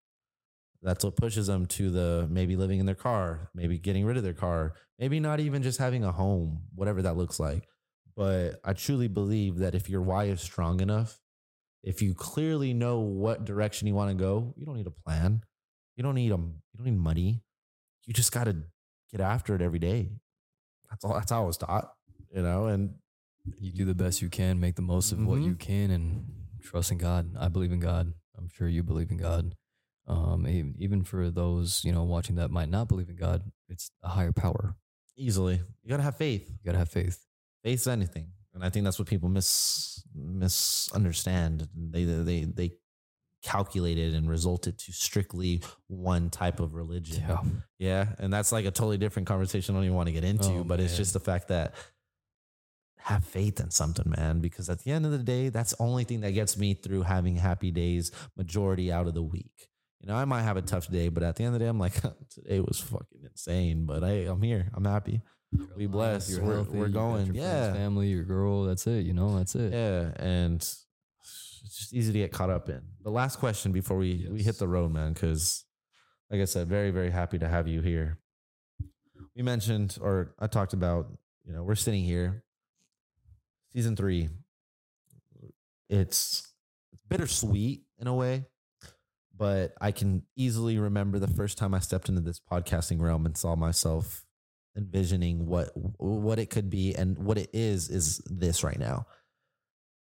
that's what pushes them to the maybe living in their car maybe getting rid of their car maybe not even just having a home whatever that looks like. But i truly believe that if your why is strong enough if you clearly know what direction you want to go you don't need a plan. You don't need a you don't need money. You just got to get after it every day that's all that's how i was taught you know and You do the best you can, make the most of what Mhm. you can, and trust in God. I believe in God. I'm sure you believe in God. Um, even, even for those you know watching that might not believe in God, it's a higher power. easily you got to have faith You gotta have faith. face anything and i think that's what people mis misunderstand they they they calculate it and resulted to strictly one type of religion Yeah. yeah and that's like a totally different conversation i don't even want to get into Oh, but it's just the fact that have faith in something man because at the end of the day that's the only thing that gets me through having happy days majority out of the week you know i might have a tough day but at the end of the day i'm like today was fucking insane but hey i'm here i'm happy We You're blessed. You're We're- healthy, we're going. Friends, Yeah. family, your girl. That's it. You know, that's it. Yeah, and it's just easy to get caught up in. The last question before we we hit the road, man, because like I said, very very happy to have you here. We mentioned, or I talked about, you know, we're sitting here, season three. It's it's bittersweet in a way, but I can easily remember the first time I stepped into this podcasting realm and saw myself envisioning what what it could be and what it is is this right now.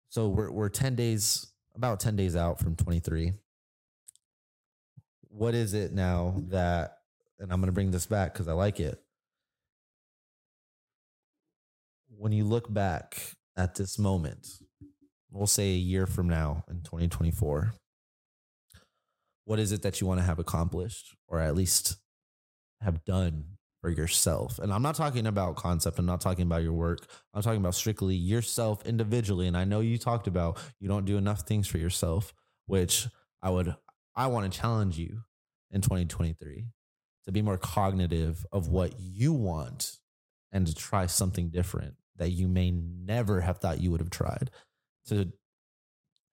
So we're we're 10 days about 10 days out from 23. What is it now that and I'm going to bring this back cuz I like it. When you look back at this moment, we'll say a year from now in 2024, what is it that you want to have accomplished or at least have done yourself. And I'm not talking about concept. I'm not talking about your work. I'm talking about strictly yourself individually. And I know you talked about you don't do enough things for yourself, which I would, I want to challenge you in 2023 to be more cognitive of what you want and to try something different that you may never have thought you would have tried to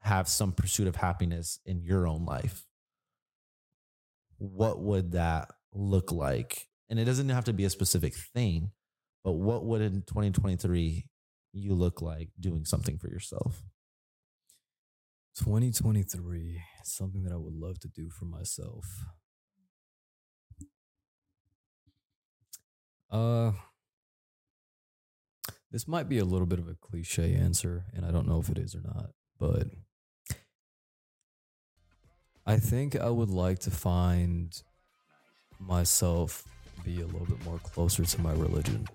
have some pursuit of happiness in your own life. What would that look like? And it doesn't have to be a specific thing, but what would in 2023 you look like doing something for yourself? 2023, something that I would love to do for myself. Uh, this might be a little bit of a cliche answer, and I don't know if it is or not, but I think I would like to find myself be a little bit more closer to my religion.